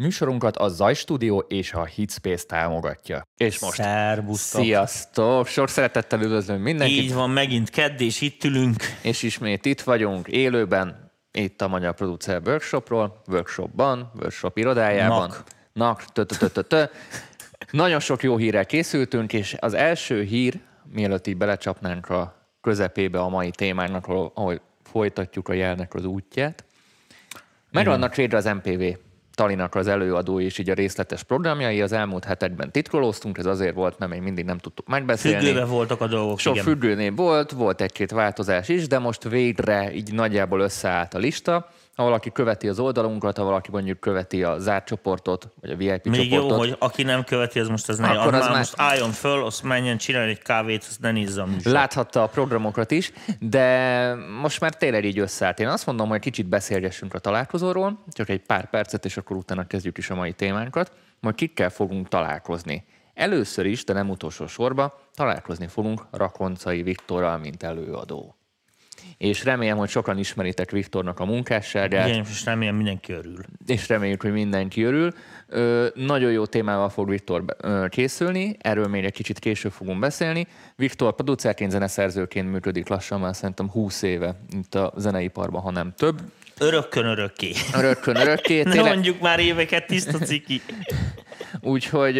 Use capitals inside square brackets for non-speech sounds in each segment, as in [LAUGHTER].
Műsorunkat a Zaj Studio és a Hitspace támogatja. És most Szerbusztok. sziasztok! Sok szeretettel üdvözlöm mindenkit. Így van, megint kedd, és itt ülünk. És ismét itt vagyunk, élőben, itt a Magyar Producer Workshopról, workshopban, workshop irodájában. Nak. Nak, tö, tö, tö, tö, tö. Nagyon sok jó hírrel készültünk, és az első hír, mielőtt így belecsapnánk a közepébe a mai témának, ahol, ahol folytatjuk a jelnek az útját. Megvannak rédre az MPV Talinak az előadó és így a részletes programjai. Az elmúlt hetekben titkolóztunk, ez azért volt, mert még mindig nem tudtuk megbeszélni. Függőbe voltak a dolgok, Sok igen. függőnél volt, volt egy-két változás is, de most végre így nagyjából összeállt a lista. Ha valaki követi az oldalunkat, ha valaki mondjuk követi a zárt csoportot, vagy a VIP Még csoportot, jó, hogy aki nem követi, az most az ne, Akkor az az már most álljon föl, azt menjen csinálni egy kávét, azt ne nézze a láthatta a programokat is, de most már tényleg így összeállt. Én azt mondom, hogy kicsit beszélgessünk a találkozóról, csak egy pár percet, és akkor utána kezdjük is a mai témánkat, majd kikkel fogunk találkozni. Először is, de nem utolsó sorba, találkozni fogunk Rakoncai Viktorral, mint előadó. És remélem, hogy sokan ismeritek Viktornak a munkásságát. Igen, és remélem mindenki örül. és reméljük, hogy mindenki örül. Ö, nagyon jó témával fog Viktor ö, készülni, erről még egy kicsit később fogunk beszélni. Viktor producerként, zeneszerzőként működik lassan már szerintem 20 éve itt a zeneiparban, ha nem több. Örökkön örökké. Örökkön örökké. [LAUGHS] Ne Tényleg, mondjuk már éveket, tiszta ciki. [LAUGHS] úgyhogy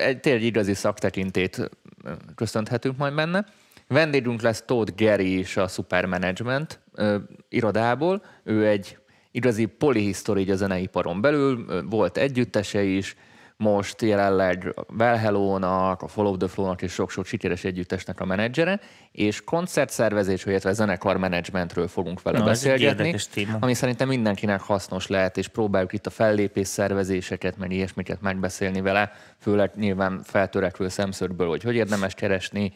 egy tényleg igazi szaktekintét ö, köszönhetünk majd benne. Vendégünk lesz Todd Gary is a Super Management ö, irodából. Ő egy igazi polihisztori a zeneiparon belül, volt együttese is, most jelenleg Well Hello-nak, a Follow the Flow-nak és sok-sok sikeres együttesnek a menedzsere, és koncertszervezés, illetve zenekar menedzsmentről fogunk vele Na, beszélgetni, ami szerintem mindenkinek hasznos lehet, és próbáljuk itt a fellépés szervezéseket, meg ilyesmiket megbeszélni vele, főleg nyilván feltörekvő szemszögből, hogy hogy érdemes keresni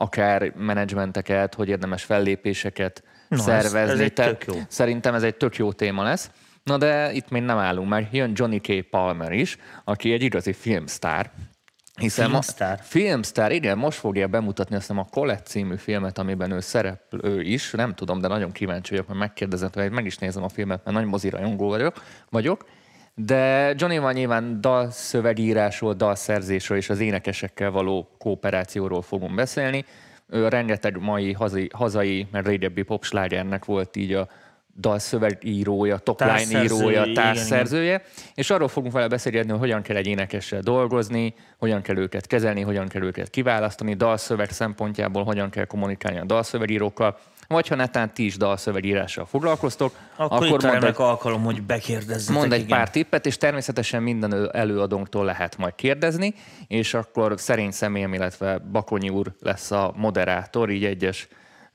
akár menedzsmenteket, hogy érdemes fellépéseket Na, ez- szervezni. ez egy Tehát tök jó. Szerintem ez egy tök jó téma lesz. Na de itt még nem állunk, mert jön Johnny K. Palmer is, aki egy igazi filmsztár. Hiszen Filmsztár? Ma, filmsztár, igen, most fogja bemutatni azt hiszem a Colette című filmet, amiben ő szereplő is, nem tudom, de nagyon kíváncsi vagyok, hogy megkérdezett, vagy meg is nézem a filmet, mert nagy mozirajongó vagyok, vagyok. De Johnny van nyilván dalszövegírásról, dalszerzésről és az énekesekkel való kooperációról fogunk beszélni. Ő rengeteg mai hazai, hazai mert régebbi popslágernek volt így a dalszövegírója, topline Társszerzője, írója, igen, társszerzője, és arról fogunk vele beszélgetni, hogy hogyan kell egy énekessel dolgozni, hogyan kell őket kezelni, hogyan kell őket kiválasztani, dalszöveg szempontjából hogyan kell kommunikálni a dalszövegírókkal, vagy ha netán ti is dalszövegírással foglalkoztok, Akkor, akkor itt mondd egy, alkalom, hogy bekérdezzetek. mondd egy igen. pár tippet, és természetesen minden elő- előadónktól lehet majd kérdezni, és akkor szerény személyem, illetve Bakonyi úr lesz a moderátor, így egyes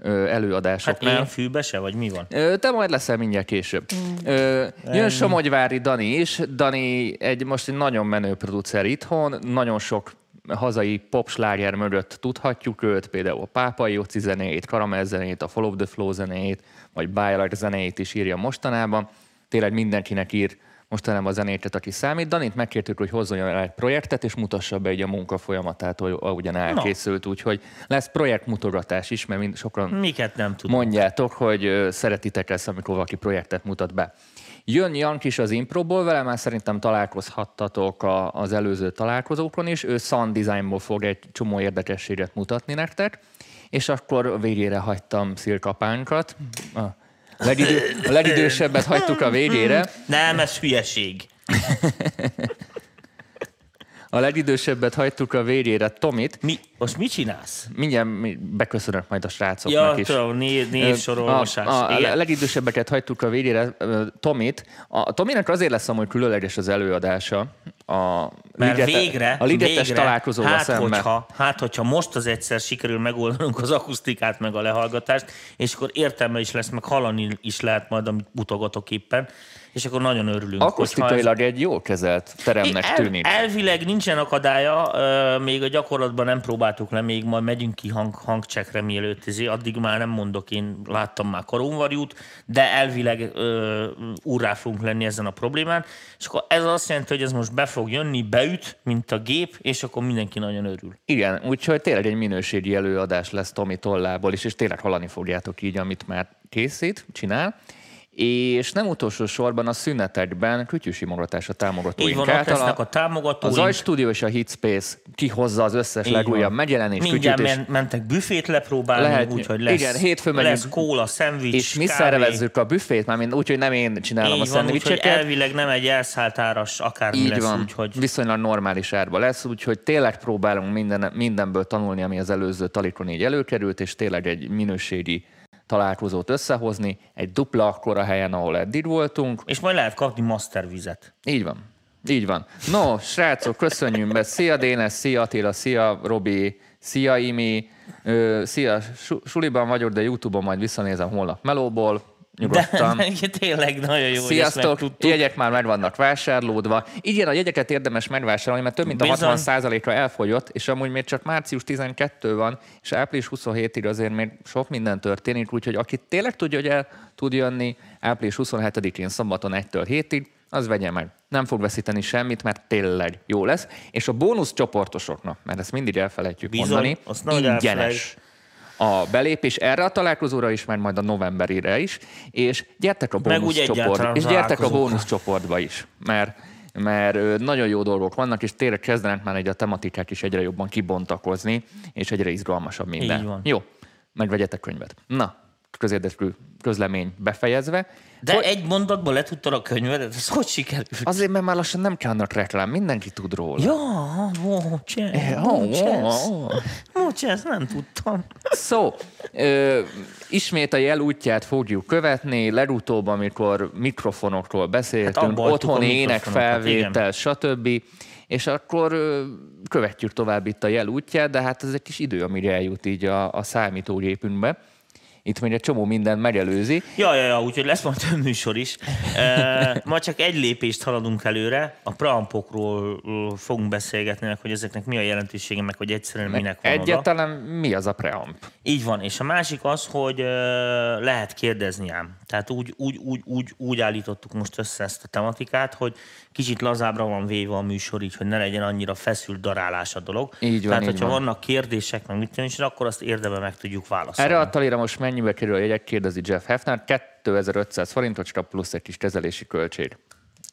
Hát előadásoknál. én fűbe se, vagy mi van? Te majd leszel mindjárt később. Ö, Jön Somogyvári Dani is. Dani egy most egy nagyon menő producer itthon, nagyon sok hazai popsláger mögött tudhatjuk őt, például a Pápai Jóci zenéjét, Karamell zenéjét, a Follow the Flow zenéjét, vagy Bájlar zenéjét is írja mostanában. Tényleg mindenkinek ír mostanában a zenéket, aki számít. Danit megkértük, hogy hozzon el egy projektet, és mutassa be így a munka folyamatát, hogy ahogyan elkészült. Úgyhogy lesz projektmutogatás is, mert mind, sokan Miket nem tudom. mondjátok, hogy szeretitek ezt, amikor valaki projektet mutat be. Jön Jank is az improból, vele már szerintem találkozhattatok a, az előző találkozókon is. Ő sound designból fog egy csomó érdekességet mutatni nektek. És akkor végére hagytam szilkapánkat. A, legidő, a legidősebbet hagytuk a végére. Nem, ez hülyeség. [LAUGHS] A legidősebbet hagytuk a végére Tomit. Mi, most mit csinálsz? Mindjárt mi- beköszönök majd a srácoknak Ja, is. tudom, név. A, a, a legidősebbeket hagytuk a végére Tomit. A Tominek azért lesz amúgy különleges az előadása. A Mert ligete- végre, a ligetes végre, találkozóval hát, szemben. hogyha, hát, hogyha most az egyszer sikerül megoldanunk az akusztikát, meg a lehallgatást, és akkor értelme is lesz, meg hallani is lehet majd, amit mutogatok éppen, és akkor nagyon örülünk. hogyha ez- Akusztikailag egy jól kezelt teremnek El, tűnik. elvileg nincsen akadálya, még a gyakorlatban nem próbáltuk le, még majd megyünk ki hang, hangcsekre mielőtt, izé, addig már nem mondok, én láttam már koronvarjút, de elvileg ö, úrrá fogunk lenni ezen a problémán, és akkor ez azt jelenti, hogy ez most be fog jönni, beüt, mint a gép, és akkor mindenki nagyon örül. Igen, úgyhogy tényleg egy minőségi előadás lesz Tomi tollából is, és tényleg hallani fogjátok így, amit már készít, csinál. És nem utolsó sorban a szünetekben kütyűsimogatás a támogatóink Így van, által. lesznek a A támogatóink. Zaj Studio és a Hitspace kihozza az összes Így legújabb van. megjelenés Mindjárt kütyűt, men- mentek büfét lepróbálni, Lehet- úgyhogy lesz, igen, hétfőn megyünk- lesz kóla, szendvics, és mi kávé. szervezzük a büfét, mármint úgy, hogy nem én csinálom a Így úgyhogy szendvicseket. elvileg nem egy elszállt áras akármi Így lesz, van, úgyhogy viszonylag normális árba lesz, úgyhogy tényleg próbálunk minden, mindenből tanulni, ami az előző talikon így előkerült, és tényleg egy minőségi találkozót összehozni, egy dupla akkora helyen, ahol eddig voltunk. és majd lehet kapni mastervizet. Így van. Így van. No, srácok, köszönjünk be. Szia Dénes, szia Attila, szia Robi, szia Imi, Ö, szia, Su- suliban vagyok, de Youtube-on majd visszanézem holnap melóból. Nyugodtan. De, de tényleg nagyon jó, hogy Sziasztok! megtudtuk. Jegyek már meg vannak vásárlódva. Igen, a jegyeket érdemes megvásárolni, mert több mint a Bizony. 60%-ra elfogyott, és amúgy még csak március 12 van, és április 27-ig azért még sok minden történik, úgyhogy aki tényleg tudja, hogy el tud jönni április 27-én szombaton 1-től 7-ig, az vegye meg. Nem fog veszíteni semmit, mert tényleg jó lesz. És a bónusz csoportosoknak, mert ezt mindig elfelejtjük Bizony, mondani, ingyenes elfelejtsd. A belépés erre a találkozóra is, mert majd a novemberire is, és gyertek a bónusz és gyertek a bónusz csoportba is, mert mert nagyon jó dolgok vannak, és tényleg kezdenek már egy a tematikák is egyre jobban kibontakozni, és egyre izgalmasabb minden. Jó, megvegyetek könyvet. Na, közérdekű közlemény befejezve. De Hogy- egy mondatban letudtad a könyvedet, ez hogy sikerült? Azért, mert már lassan nem kellene reklám, mindenki tud róla. Ja, ó. Bocsász, nem tudtam. Szó, ö, ismét a jel útját fogjuk követni, legutóbb, amikor mikrofonokról beszéltünk, Hát otthoni énekfelvétel, stb. És akkor követjük tovább itt a jel útját, de hát ez egy kis idő, amire eljut így a, a számítógépünkbe. Itt még egy csomó minden megelőzi. Ja, ja, ja, úgyhogy lesz majd több műsor is. [LAUGHS] E, ma csak egy lépést haladunk előre. A preampokról fogunk beszélgetni, meg hogy ezeknek mi a jelentősége, meg hogy egyszerűen minek van oda. Egyáltalán mi az a preamp? Így van, és a másik az, hogy lehet kérdezni ám. Tehát úgy, úgy, úgy, úgy, úgy állítottuk most össze ezt a tematikát, hogy kicsit lazábbra van véve a műsor, így, hogy ne legyen annyira feszült darálás a dolog. Így van, Tehát, így hogyha van. vannak kérdések, meg mit és akkor azt érdemben meg tudjuk válaszolni. Erre a talira most mennyibe kerül a jegyek, kérdezi Jeff Hefner. 2500 forintot kap plusz egy kis kezelési költség.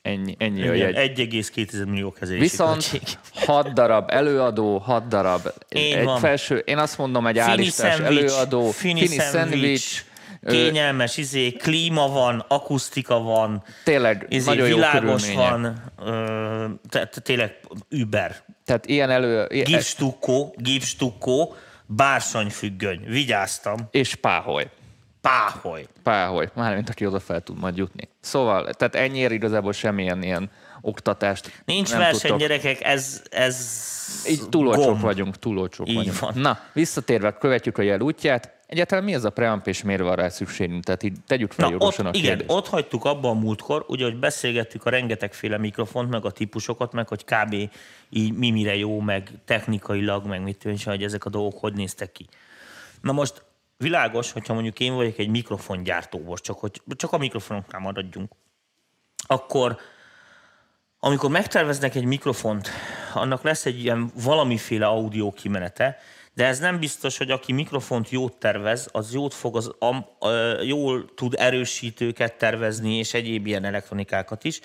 Ennyi, ennyi a Igen, jegy. 1,2 millió kezelési Viszont költség. 6 darab előadó, 6 darab Így egy van. felső, én azt mondom, egy Fini állistás előadó, fini szendvics, ö, kényelmes izé, klíma van, akusztika van, tényleg izé, nagyon jó világos körülmények. van, ö, tehát tényleg Uber. Tehát ilyen elő, Gipsstukkó, gipsstukkó, bársonyfüggöny. Vigyáztam. és páholy. Páholy. Páholy, mármint aki oda fel tud majd jutni. Szóval, tehát ennyiért igazából semmilyen ilyen oktatást Nincs nem verseny, tudtok. gyerekek, ez, ez Így túl olcsók vagyunk, túl olcsók Így vagyunk. van. Na, visszatérve, követjük a jel útját. Egyáltalán mi az a preamp, és miért van rá szükségünk? Tehát így tegyük fel Na, a ott, igen, kérdést. ott hagytuk abban a múltkor, ugye, hogy beszélgettük a rengetegféle mikrofont, meg a típusokat, meg hogy kb. így mi mire jó, meg technikailag, meg mit és hogy ezek a dolgok hogy néztek ki. Na most világos, hogyha mondjuk én vagyok egy mikrofongyártó, most csak, hogy csak a mikrofonoknál maradjunk, akkor amikor megterveznek egy mikrofont, annak lesz egy ilyen valamiféle audio kimenete, de ez nem biztos, hogy aki mikrofont jót tervez, az jót fog az, am, ö, jól tud erősítőket tervezni, és egyéb ilyen elektronikákat is.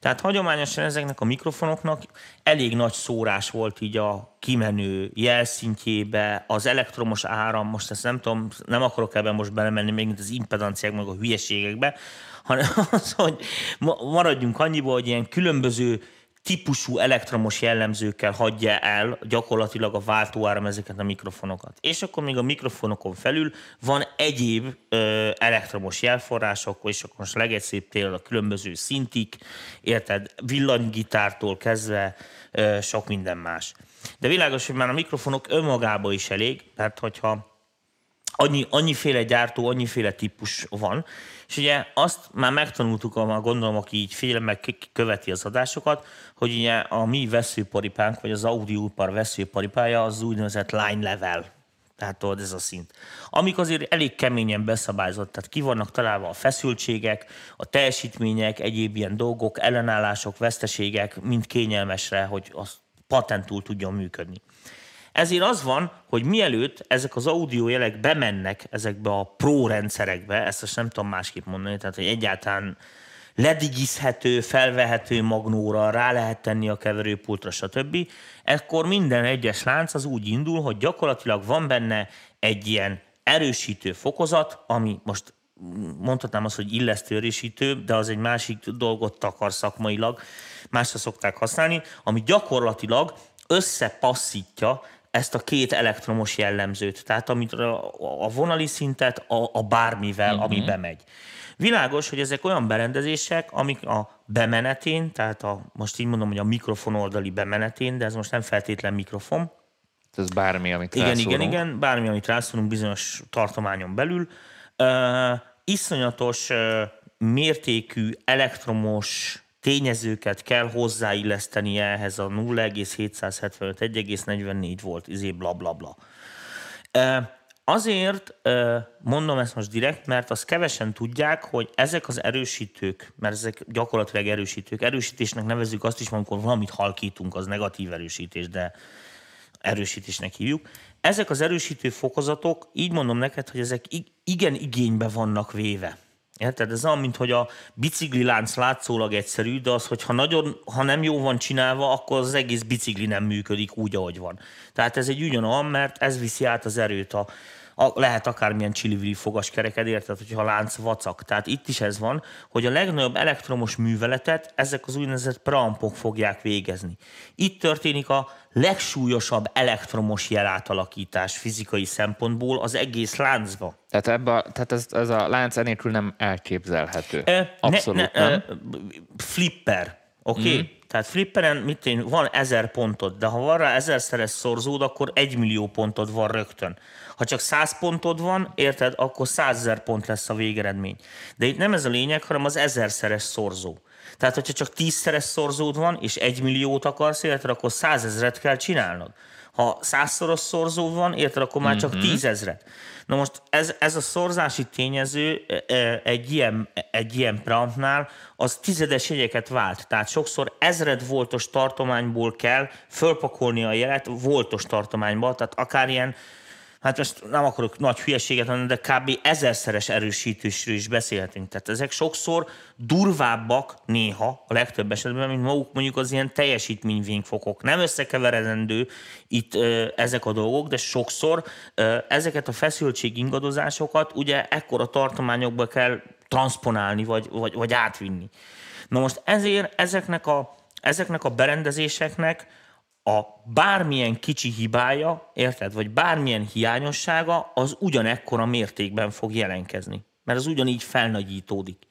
Tehát hagyományosan ezeknek a mikrofonoknak elég nagy szórás volt így a kimenő jelszintjébe, az elektromos áram, most ezt nem tudom, nem akarok ebben most belemenni, még mint az impedanciák, meg a hülyeségekbe, hanem [LAUGHS] az, hogy ma- maradjunk annyiból, hogy ilyen különböző típusú elektromos jellemzőkkel hagyja el gyakorlatilag a váltóáram ezeket a mikrofonokat. És akkor még a mikrofonokon felül van egyéb ö, elektromos jelforrások, és akkor most legegyszerűbb például a különböző szintik, érted, villanygitártól kezdve ö, sok minden más. De világos, hogy már a mikrofonok önmagában is elég, tehát hogyha annyi, annyiféle gyártó, annyiféle típus van, és ugye azt már megtanultuk, a- gondolom, aki így figyelemmel követi az adásokat, hogy ugye a mi veszőparipánk, vagy az audióipar veszőparipája az úgynevezett line level. Tehát tudod, ez a szint. Amik azért elég keményen beszabályzott, tehát ki vannak találva a feszültségek, a teljesítmények, egyéb ilyen dolgok, ellenállások, veszteségek, mind kényelmesre, hogy az patentul tudjon működni. Ezért az van, hogy mielőtt ezek az audiójelek bemennek ezekbe a pro rendszerekbe, ezt most nem tudom másképp mondani, tehát hogy egyáltalán ledigizhető, felvehető magnóra, rá lehet tenni a keverőpultra, stb. Ekkor minden egyes lánc az úgy indul, hogy gyakorlatilag van benne egy ilyen erősítő fokozat, ami most mondhatnám azt, hogy illesztő erősítő, de az egy másik dolgot takar szakmailag, másra szokták használni, ami gyakorlatilag összepasszítja ezt a két elektromos jellemzőt, tehát amit a vonali szintet a, a bármivel, uh-huh. ami mhm. bemegy. Világos, hogy ezek olyan berendezések, amik a bemenetén, tehát a, most így mondom, hogy a mikrofon oldali bemenetén, de ez most nem feltétlen mikrofon. Ez bármi, amit Igen, rászólunk. igen, igen, bármi, amit rászólunk bizonyos tartományon belül. Uh, iszonyatos uh, mértékű elektromos tényezőket kell hozzáilleszteni ehhez a 0,775 1,44 volt, izé bla bla bla. Azért mondom ezt most direkt, mert azt kevesen tudják, hogy ezek az erősítők, mert ezek gyakorlatilag erősítők, erősítésnek nevezzük azt is, amikor valamit halkítunk, az negatív erősítés, de erősítésnek hívjuk. Ezek az erősítő fokozatok, így mondom neked, hogy ezek igen igénybe vannak véve. Érted? Ez olyan, hogy a bicikli lánc látszólag egyszerű, de az, hogyha nagyon, ha nem jó van csinálva, akkor az egész bicikli nem működik úgy, ahogy van. Tehát ez egy ugyanolyan, mert ez viszi át az erőt a, a, lehet akármilyen csillivili fogaskereked, érted, hogyha lánc vacak. Tehát itt is ez van, hogy a legnagyobb elektromos műveletet ezek az úgynevezett prampok fogják végezni. Itt történik a legsúlyosabb elektromos jelátalakítás fizikai szempontból az egész láncba. Tehát, ebbe a, tehát ez, ez a lánc enélkül nem elképzelhető. Abszolút ne, ne, nem. Flipper, oké? Okay? Mm. Tehát flipperen mit én, van ezer pontod, de ha van rá ezerszeres szorzód, akkor egy millió pontod van rögtön. Ha csak 100 pontod van, érted, akkor 100 ezer pont lesz a végeredmény. De itt nem ez a lényeg, hanem az ezerszeres szorzó. Tehát, hogyha csak tízszeres szorzód van, és egy milliót akarsz, érted, akkor százezret kell csinálnod. Ha százszoros szorzó van, érted, akkor már csak mhm. tízezret. Na most ez, ez a szorzási tényező e, e, egy ilyen, egy ilyen prantnál az tizedes jegyeket vált. Tehát sokszor ezred voltos tartományból kell fölpakolni a jelet voltos tartományba, tehát akár ilyen hát most nem akarok nagy hülyeséget mondani, de kb. ezerszeres erősítésről is beszélhetünk. Tehát ezek sokszor durvábbak néha, a legtöbb esetben, mint maguk mondjuk az ilyen teljesítményvényfokok. Nem összekeveredendő itt ö, ezek a dolgok, de sokszor ö, ezeket a feszültség ingadozásokat ugye ekkora tartományokba kell transponálni, vagy, vagy, vagy átvinni. Na most ezért ezeknek a, ezeknek a berendezéseknek a bármilyen kicsi hibája, érted, vagy bármilyen hiányossága, az ugyanekkora mértékben fog jelenkezni. Mert az ugyanígy felnagyítódik.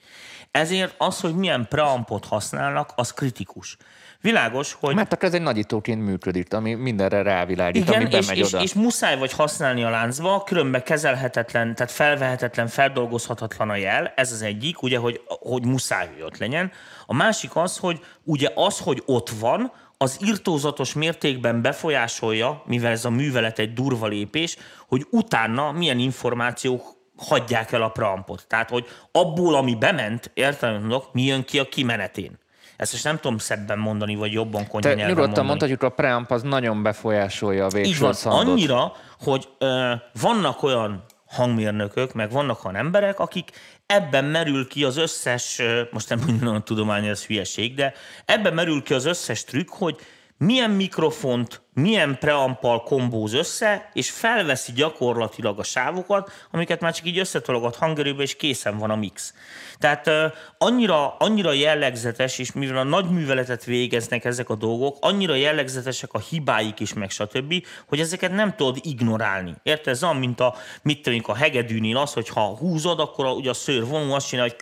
Ezért az, hogy milyen preampot használnak, az kritikus. Világos, hogy... Mert akkor ez egy nagyítóként működik, ami mindenre rávilágít, Igen, ami és, és, oda. és muszáj vagy használni a láncba, különben kezelhetetlen, tehát felvehetetlen, feldolgozhatatlan a jel, ez az egyik, ugye, hogy, hogy muszáj, hogy ott legyen. A másik az, hogy ugye az, hogy ott van, az irtózatos mértékben befolyásolja, mivel ez a művelet egy durva lépés, hogy utána milyen információk hagyják el a prampot. Tehát, hogy abból, ami bement, értelem mondok, mi jön ki a kimenetén. Ezt most nem tudom szebben mondani, vagy jobban konyha nyelven nyugodtan mondhatjuk, a preamp az nagyon befolyásolja a végső Így van, annyira, hogy ö, vannak olyan hangmérnökök, meg vannak olyan emberek, akik ebben merül ki az összes, most nem mondom a tudomány, ez hülyeség, de ebben merül ki az összes trükk, hogy milyen mikrofont, milyen preampal kombóz össze, és felveszi gyakorlatilag a sávokat, amiket már csak így összetologat hangerőbe, és készen van a mix. Tehát uh, annyira, annyira jellegzetes, és mivel a nagy műveletet végeznek ezek a dolgok, annyira jellegzetesek a hibáik is, meg stb., hogy ezeket nem tudod ignorálni. Érted? Ez olyan, mint a, mit tudom, a hegedűnél az, hogy ha húzod, akkor a, ugye a szőr vonul azt csinál, hogy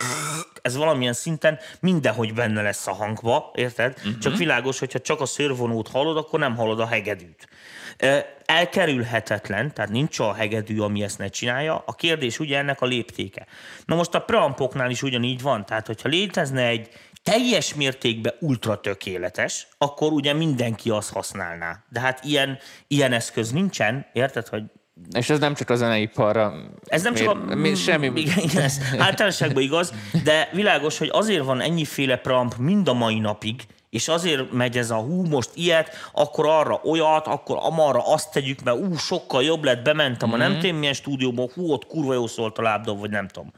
ez valamilyen szinten mindenhogy benne lesz a hangba, érted? Uh-huh. Csak világos, hogyha csak a szőrvonót hallod, akkor nem hallod a hegedűt. Elkerülhetetlen, tehát nincs a hegedű, ami ezt ne csinálja. A kérdés ugye ennek a léptéke. Na most a preampoknál is ugyanígy van, tehát hogyha létezne egy teljes mértékben ultra tökéletes, akkor ugye mindenki azt használná. De hát ilyen, ilyen eszköz nincsen, érted, hogy és ez nem csak a zeneiparra. Ez nem csak a... Mi, semmi... [LAUGHS] Igen, igen, ez általánosságban igaz, de világos, hogy azért van ennyiféle preamp mind a mai napig, És azért megy ez a hú, most ilyet, akkor arra olyat, akkor amarra azt tegyük, mert ú, sokkal jobb lett, bementem a nem tudom milyen stúdióba, hú, ott kurva jó szólt a lábdob, vagy nem tudom.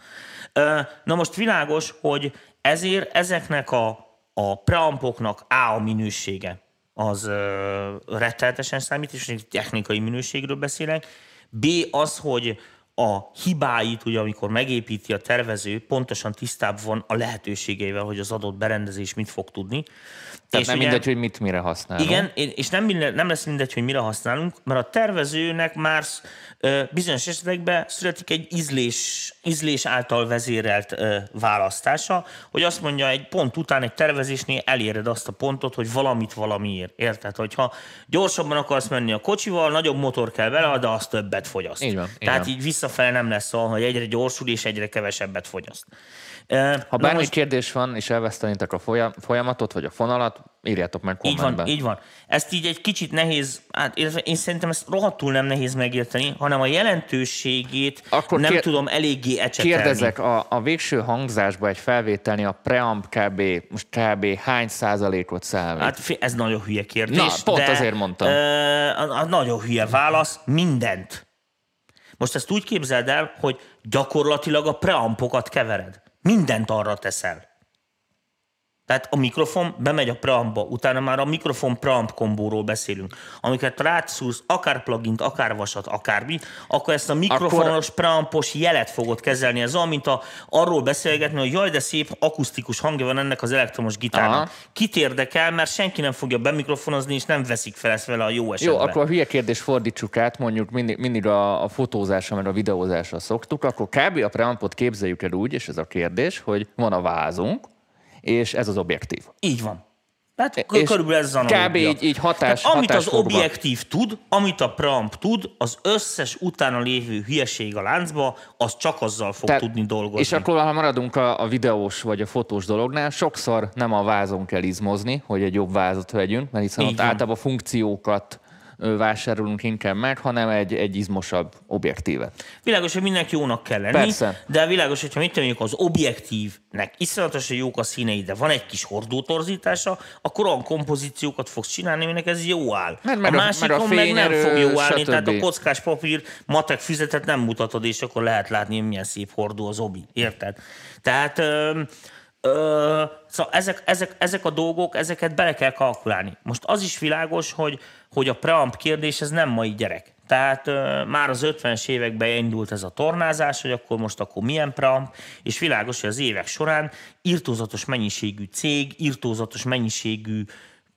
Na most világos, hogy ezért ezeknek a, a preampoknak A a minősége az ö, rettenetesen számít, és technikai minőségről beszélek. B az, hogy a hibáit, ugye, amikor megépíti a tervező, pontosan tisztában van a lehetőségeivel, hogy az adott berendezés mit fog tudni. Tehát nem ugye- mindegy, hogy mit mire használunk. igen, és nem, minden, nem lesz mindegy, hogy mire használunk, mert a tervezőnek már bizonyos esetekben születik egy ízlés, ízlés által vezérelt választása, hogy azt mondja, egy pont után egy tervezésnél eléred azt a pontot, hogy valamit valamiért. Érted? Hogyha gyorsabban akarsz menni a kocsival, nagyobb motor kell vele, de az többet fogyaszt. Így van, így Tehát van. így visszafele nem lesz olyan, hogy egyre gyorsul és egyre kevesebbet fogyaszt. Ha bármi most- kérdés van, és elvesztenétek a folyam- folyamatot, vagy a fonalat, írjátok meg Így kommentben. van, így van. Ezt így egy kicsit nehéz, hát én szerintem ezt rohadtul nem nehéz megérteni, hanem a jelentőségét Akkor nem kér- tudom eléggé ecsetelni. Kérdezek, a, a végső hangzásba egy felvételni a preamp kb. most kb. hány százalékot számít? Hát ez nagyon hülye kérdés. Na, pont de, azért mondtam. Ö, a, a nagyon hülye válasz, mindent. Most ezt úgy képzeld el, hogy gyakorlatilag a preampokat kevered. Mindent arra teszel. Tehát a mikrofon bemegy a preampba, utána már a mikrofon preamp kombóról beszélünk. Amiket rátszúrsz, akár plugint, akár vasat, akármi, akkor ezt a mikrofonos preampos jelet fogod kezelni. Ez olyan, mint a, arról beszélgetni, hogy jaj, de szép akusztikus hangja van ennek az elektromos gitárnak. Aha. Kit érdekel, mert senki nem fogja bemikrofonozni, és nem veszik fel ezt vele a jó esetben. Jó, akkor a hülye kérdés fordítsuk át, mondjuk mindig, mindig a, a fotózásra, meg a videózásra szoktuk, akkor kb. a preampot képzeljük el úgy, és ez a kérdés, hogy van a vázunk, és ez az objektív. Így van. Hát És körülbelül ez az kb. analógia. így- így hatás- Tehát amit az hatásfokban. objektív tud, amit a preamp tud, az összes utána lévő hülyeség a láncba, az csak azzal fog Tehát- tudni dolgozni. És akkor, ha maradunk a, a videós vagy a fotós dolognál, sokszor nem a vázon kell izmozni, hogy egy jobb vázot vegyünk, mert hiszen Így ott van. általában funkciókat vásárolunk inkább meg, hanem egy, egy izmosabb objektívet. Világos, hogy mindenki jónak kell lenni, Persze. de világos, hogyha mit mondjuk az objektívnek iszonyatosan jók a színei, de van egy kis hordótorzítása, akkor olyan kompozíciókat fogsz csinálni, aminek ez jó áll. Mert- mert a másikon mert a meg nem fog jó állni, tehát a stb. kockás papír, matek füzetet nem mutatod, és akkor lehet látni, hogy milyen szép hordó az obi. Érted? Tehát ö, ö, szóval ezek, ezek, ezek a dolgok, ezeket bele kell kalkulálni. Most az is világos, hogy, hogy a preamp kérdés, ez nem mai gyerek. Tehát ö, már az 50-es években indult ez a tornázás, hogy akkor most akkor milyen preamp, és világos, hogy az évek során írtózatos mennyiségű cég, írtózatos mennyiségű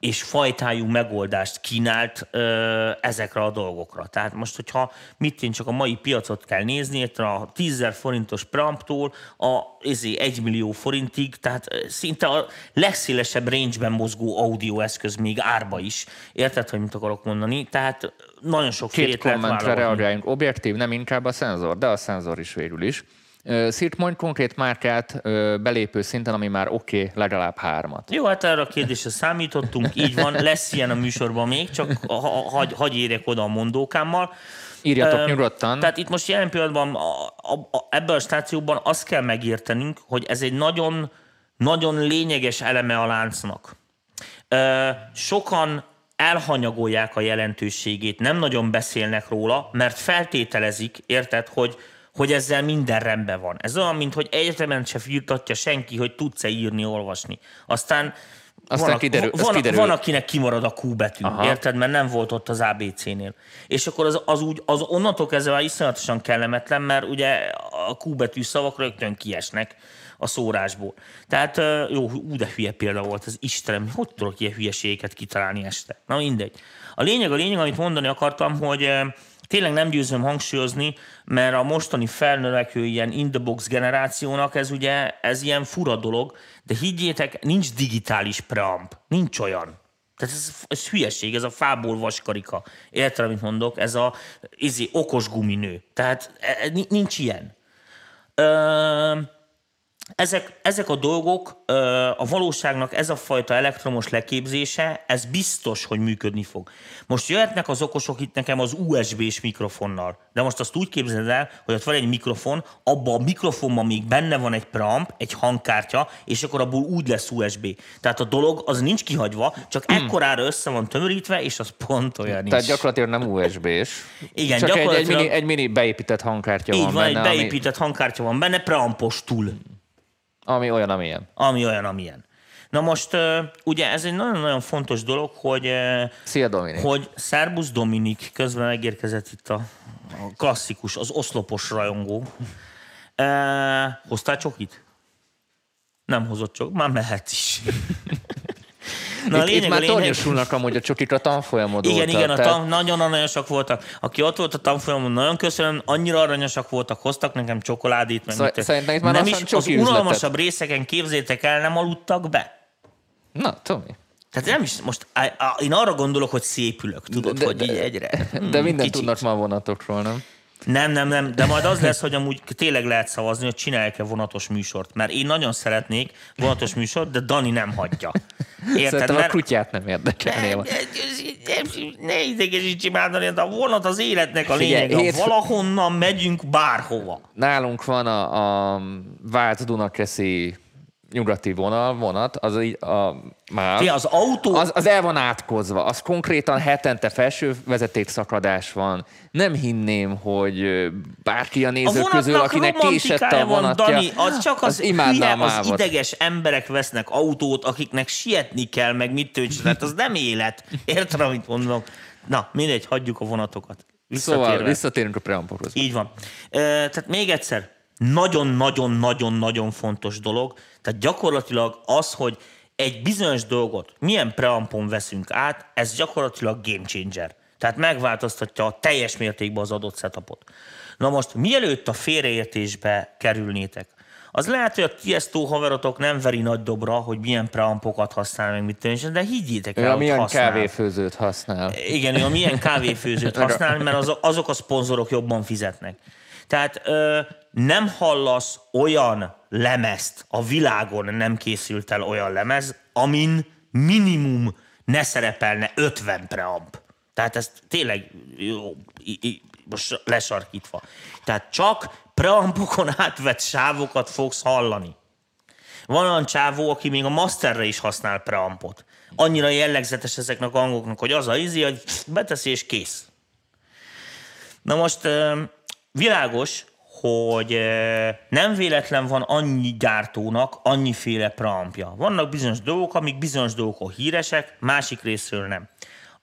és fajtájú megoldást kínált ö, ezekre a dolgokra. Tehát most, hogyha mit én csak a mai piacot kell nézni, itt a 10 forintos preamptól a ezé 1 millió forintig, tehát szinte a legszélesebb range-ben mozgó audio eszköz még árba is. Érted, hogy mit akarok mondani? Tehát nagyon sok Két kommentre reagáljunk. Objektív, nem inkább a szenzor, de a szenzor is végül is. Ö, Szírt mondj konkrét márkát belépő szinten, ami már oké, okay, legalább hármat. Jó, hát erre a kérdésre számítottunk, így van, lesz ilyen a műsorban még, csak ha, ha, hagy, hagy érjek oda a mondókámmal. Írjatok Ö, nyugodtan. Tehát itt most jelen pillanatban a, a, a, ebben a stációban azt kell megértenünk, hogy ez egy nagyon, nagyon lényeges eleme a láncnak. Ö, sokan elhanyagolják a jelentőségét, nem nagyon beszélnek róla, mert feltételezik, érted, hogy, hogy ezzel minden rendben van. Ez olyan, mint hogy egyetemen se firtatja senki, hogy tudsz-e írni, olvasni. Aztán Aztán van, kiderül- van, kiderül. van, akinek kimarad a Q betű, Aha. érted, mert nem volt ott az ABC-nél. És akkor az, az, úgy, az onnantól kezdve már iszonyatosan kellemetlen, mert ugye a Q betű szavak rögtön kiesnek a szórásból. Tehát jó, ú, de hülye példa volt az Istenem, hogy tudok ilyen hülyeségeket kitalálni este? Na mindegy. A lényeg, a lényeg, amit mondani akartam, hogy tényleg nem győzöm hangsúlyozni, mert a mostani felnövekvő ilyen in the box generációnak ez ugye, ez ilyen fura dolog, de higgyétek, nincs digitális preamp, nincs olyan. Tehát ez, ez hülyeség, ez a fából vaskarika. Érted, amit mondok? Ez a izé, okos guminő. Tehát e, e, nincs ilyen. Ö, ezek, ezek a dolgok, a valóságnak ez a fajta elektromos leképzése, ez biztos, hogy működni fog. Most jöhetnek az okosok itt nekem az USB-s mikrofonnal, de most azt úgy képzeld el, hogy ott van egy mikrofon, abban a mikrofonban még benne van egy preamp, egy hangkártya, és akkor abból úgy lesz USB. Tehát a dolog az nincs kihagyva, csak hmm. ekkorára össze van tömörítve, és az pont olyan Tehát is. gyakorlatilag nem USB-s. Igen, csak gyakorlatilag... egy, egy, mini, egy mini beépített hangkártya így van, van benne. egy beépített ami... hangkártya van benne, preampos túl. Ami olyan, amilyen. Ami olyan, amilyen. Na most ugye ez egy nagyon-nagyon fontos dolog, hogy, Szia, Dominik. hogy Szerbusz Dominik közben megérkezett itt a, a klasszikus, az oszlopos rajongó. E, hoztál csokit? Nem hozott csok, már mehet is. [LAUGHS] Na, itt, lényeg, itt már tornyosulnak amúgy a csokik a tanfolyamod Igen, óta, igen, a tan, nagyon aranyosak voltak. Aki ott volt a tanfolyamon, nagyon köszönöm, annyira aranyosak voltak, hoztak nekem csokoládét. Meg Szóval, szerintem itt már nem is, az unalmasabb részeken képzétek el, nem aludtak be. Na, Tomi. Tehát nem is, most á, á, én arra gondolok, hogy szépülök, tudod, de, hogy de, így egyre. De hmm, minden kicsit. tudnak ma vonatokról, nem? Nem, nem, nem, de majd az lesz, hogy amúgy tényleg lehet szavazni, hogy csinálják-e vonatos műsort. Mert én nagyon szeretnék vonatos műsort, de Dani nem hagyja. Érted? Szerintem mert... a kutyát nem érdekelné. Ne, ne, ne, ne idegesíts imádani, de a vonat az életnek a lényege. Hét... Valahonnan megyünk bárhova. Nálunk van a, a Vált Dunakeszi nyugati vonal, vonat, az így a már, Fé, az autó... Az, az el van átkozva, az konkrétan hetente felső vezetékszakadás van. Nem hinném, hogy bárki a nézők a közül, akinek késett a vonatja, van, Dani, az csak az, az, hülye, az ideges emberek vesznek autót, akiknek sietni kell, meg mit tőcs, tehát az nem élet. Érted, amit mondok? Na, mindegy, hagyjuk a vonatokat. Szóval visszatérünk a preampokhoz. Így van. E, tehát még egyszer, nagyon-nagyon-nagyon-nagyon fontos dolog. Tehát gyakorlatilag az, hogy egy bizonyos dolgot milyen preampon veszünk át, ez gyakorlatilag game changer. Tehát megváltoztatja a teljes mértékben az adott setupot. Na most, mielőtt a félreértésbe kerülnétek, az lehet, hogy a Tiesto haverotok nem veri nagy dobra, hogy milyen preampokat használ, meg mit tűnjön, de higgyétek el, hogy milyen használ. kávéfőzőt használ. Igen, ő a milyen kávéfőzőt [LAUGHS] használ, mert az, azok a szponzorok jobban fizetnek. Tehát ö, nem hallasz olyan lemezt, a világon nem készült el olyan lemez, amin minimum ne szerepelne 50 preamp. Tehát ez tényleg jó, most lesarkítva. Tehát csak preampokon átvett sávokat fogsz hallani. Van olyan csávó, aki még a masterre is használ preampot. Annyira jellegzetes ezeknek a hangoknak, hogy az a izi, hogy beteszi és kész. Na most világos, hogy nem véletlen van annyi gyártónak annyiféle preampja. Vannak bizonyos dolgok, amik bizonyos dolgok híresek, másik részről nem.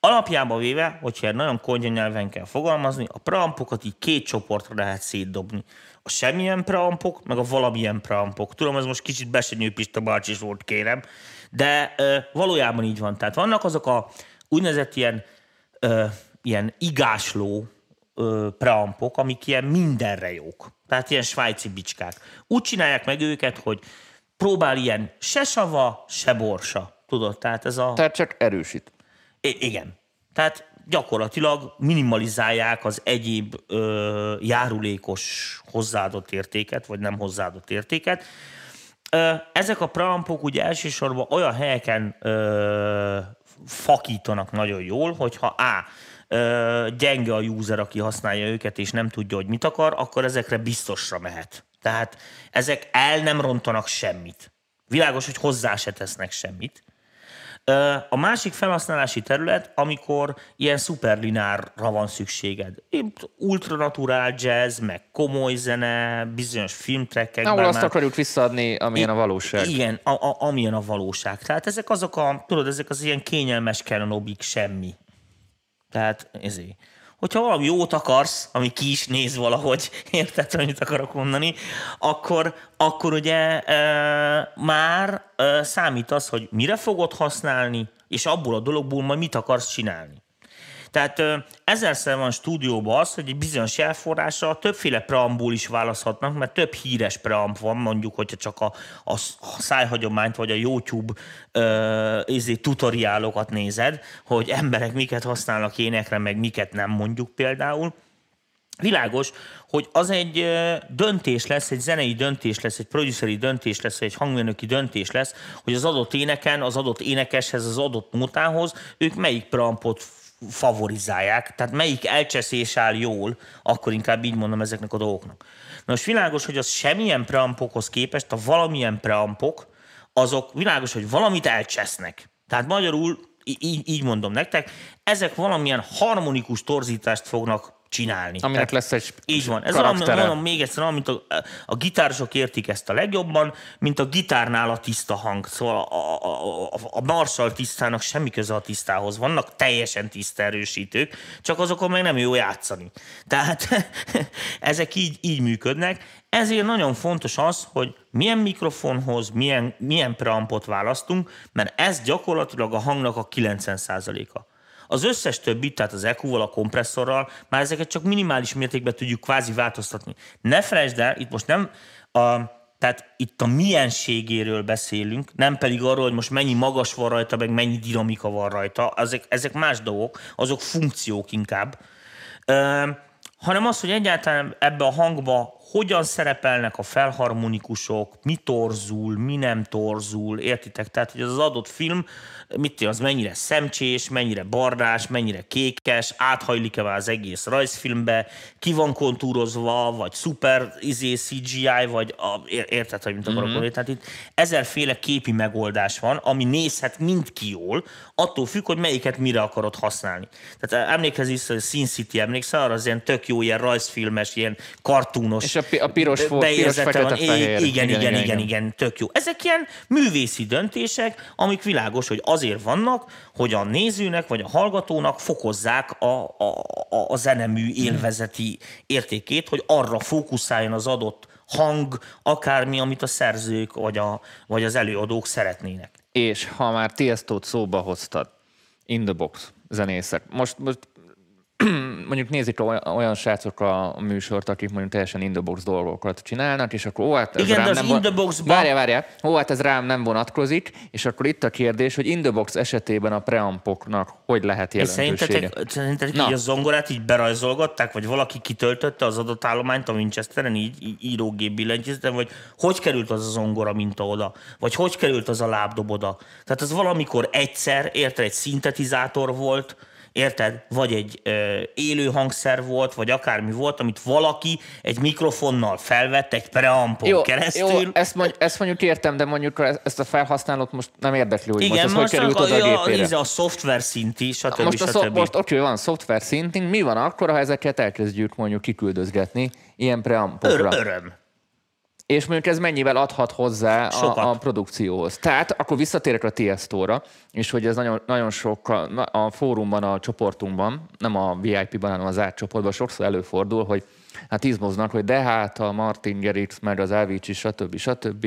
Alapjában véve, hogyha nagyon konyha nyelven kell fogalmazni, a preampokat így két csoportra lehet szétdobni. A semmilyen preampok, meg a valamilyen preampok. Tudom, ez most kicsit besenyő Pista bácsi volt, kérem, de ö, valójában így van. Tehát vannak azok a úgynevezett ilyen, ö, ilyen igásló ö, preampok, amik ilyen mindenre jók. Tehát ilyen svájci bicskák. Úgy csinálják meg őket, hogy próbál ilyen se sava, se borsa. Tudod, tehát ez a... Tehát csak erősít. I- igen. Tehát gyakorlatilag minimalizálják az egyéb ö, járulékos hozzáadott értéket, vagy nem hozzáadott értéket. Ö, ezek a preampok ugye elsősorban olyan helyeken ö, fakítanak nagyon jól, hogyha A gyenge a user, aki használja őket, és nem tudja, hogy mit akar, akkor ezekre biztosra mehet. Tehát ezek el nem rontanak semmit. Világos, hogy hozzá se tesznek semmit. A másik felhasználási terület, amikor ilyen szuperlinárra van szükséged. Ultranaturál jazz, meg komoly zene, bizonyos filmtrekkek. Ahol azt már... akarjuk visszaadni, amilyen a valóság. Igen, a, a, amilyen a valóság. Tehát ezek azok a, tudod, ezek az ilyen kényelmes Canonobik semmi. Tehát ezért. Hogyha valami jót akarsz, ami ki is néz valahogy, [LAUGHS] érted, amit akarok mondani, akkor, akkor ugye e, már e, számít az, hogy mire fogod használni, és abból a dologból majd mit akarsz csinálni. Tehát ezerszer van stúdióban az, hogy egy bizonyos elforrásra többféle preambul is választhatnak, mert több híres preamp van, mondjuk, hogyha csak a, a, szájhagyományt vagy a YouTube uh, tutoriálokat nézed, hogy emberek miket használnak énekre, meg miket nem mondjuk például. Világos, hogy az egy döntés lesz, egy zenei döntés lesz, egy produceri döntés lesz, egy hangmérnöki döntés lesz, hogy az adott éneken, az adott énekeshez, az adott nótához ők melyik preampot favorizálják, tehát melyik elcseszés áll jól, akkor inkább így mondom ezeknek a dolgoknak. Na most világos, hogy az semmilyen preampokhoz képest, a valamilyen preampok, azok világos, hogy valamit elcsesznek. Tehát magyarul, így, így mondom nektek, ezek valamilyen harmonikus torzítást fognak csinálni. Aminek Tehát, lesz egy Így van. Ez valami, mondom még egyszer, mint a, a gitárosok értik ezt a legjobban, mint a gitárnál a tiszta hang. Szóval a, a, a, a Marshall tisztának semmi köze a tisztához. Vannak teljesen tiszta erősítők, csak azokon meg nem jó játszani. Tehát [LAUGHS] ezek így, így működnek. Ezért nagyon fontos az, hogy milyen mikrofonhoz, milyen, milyen preampot választunk, mert ez gyakorlatilag a hangnak a 90%-a. Az összes többi, tehát az EQ-val, a kompresszorral, már ezeket csak minimális mértékben tudjuk kvázi változtatni. Ne felejtsd el, itt most nem a, tehát itt a mienségéről beszélünk, nem pedig arról, hogy most mennyi magas van rajta, meg mennyi dinamika van rajta, ezek, ezek más dolgok, azok funkciók inkább, Ö, hanem az, hogy egyáltalán ebbe a hangba hogyan szerepelnek a felharmonikusok, mi torzul, mi nem torzul, értitek? Tehát, hogy az, az adott film, mit tudom, az mennyire szemcsés, mennyire barnás, mennyire kékes, áthajlik-e már az egész rajzfilmbe, ki van kontúrozva, vagy szuper izé CGI, vagy a, érted, hogy mit akarok mm-hmm. Tehát itt ezerféle képi megoldás van, ami nézhet mindki jól, attól függ, hogy melyiket mire akarod használni. Tehát emlékezz hogy Sin City emlékszel, arra az ilyen tök jó, ilyen rajzfilmes, ilyen kartúnos. A, pi- a piros, fo- piros fekete van. Igen, igen, igen, igen, igen, igen, igen, tök jó. Ezek ilyen művészi döntések, amik világos, hogy azért vannak, hogy a nézőnek vagy a hallgatónak fokozzák a, a, a, a zenemű élvezeti értékét, hogy arra fókuszáljon az adott hang, akármi, amit a szerzők vagy, a, vagy az előadók szeretnének. És ha már Tiestót szóba hoztad, in the box zenészek. Most, most mondjuk nézik olyan srácok a műsort, akik mondjuk teljesen in the box dolgokat csinálnak, és akkor ó, hát ez Igen, rám de az nem in the box Várjál, várjál. Ó, hát ez rám nem vonatkozik, és akkor itt a kérdés, hogy in the box esetében a preampoknak hogy lehet jelentősége? szerintetek, szerintetek így a zongorát így berajzolgatták, vagy valaki kitöltötte az adott állományt a Winchesteren, így, így írógép billentyűzeten, vagy hogy került az a zongora minta oda? Vagy hogy került az a lábdob oda? Tehát az valamikor egyszer, érted, egy szintetizátor volt, Érted? Vagy egy ö, élő hangszer volt, vagy akármi volt, amit valaki egy mikrofonnal felvett egy preampon jó, keresztül. Jó, ezt, mondj, ezt mondjuk értem, de mondjuk ezt a felhasználót most nem érdekli, hogy Igen, most ez most hogy került oda a, a gépére. a szoftver szinti, stb. Most, a stb. most oké, van szoftver szinting, mi van akkor, ha ezeket elkezdjük mondjuk kiküldözgetni ilyen preampokra? Ör- öröm. És mondjuk ez mennyivel adhat hozzá a, a produkcióhoz. Tehát akkor visszatérek a Tiesto-ra, és hogy ez nagyon, nagyon sok a, a fórumban, a csoportunkban, nem a VIP-ban, hanem az csoportban sokszor előfordul, hogy hát izmoznak, hogy de hát a Martin Gerix, meg az Avicii, stb. stb.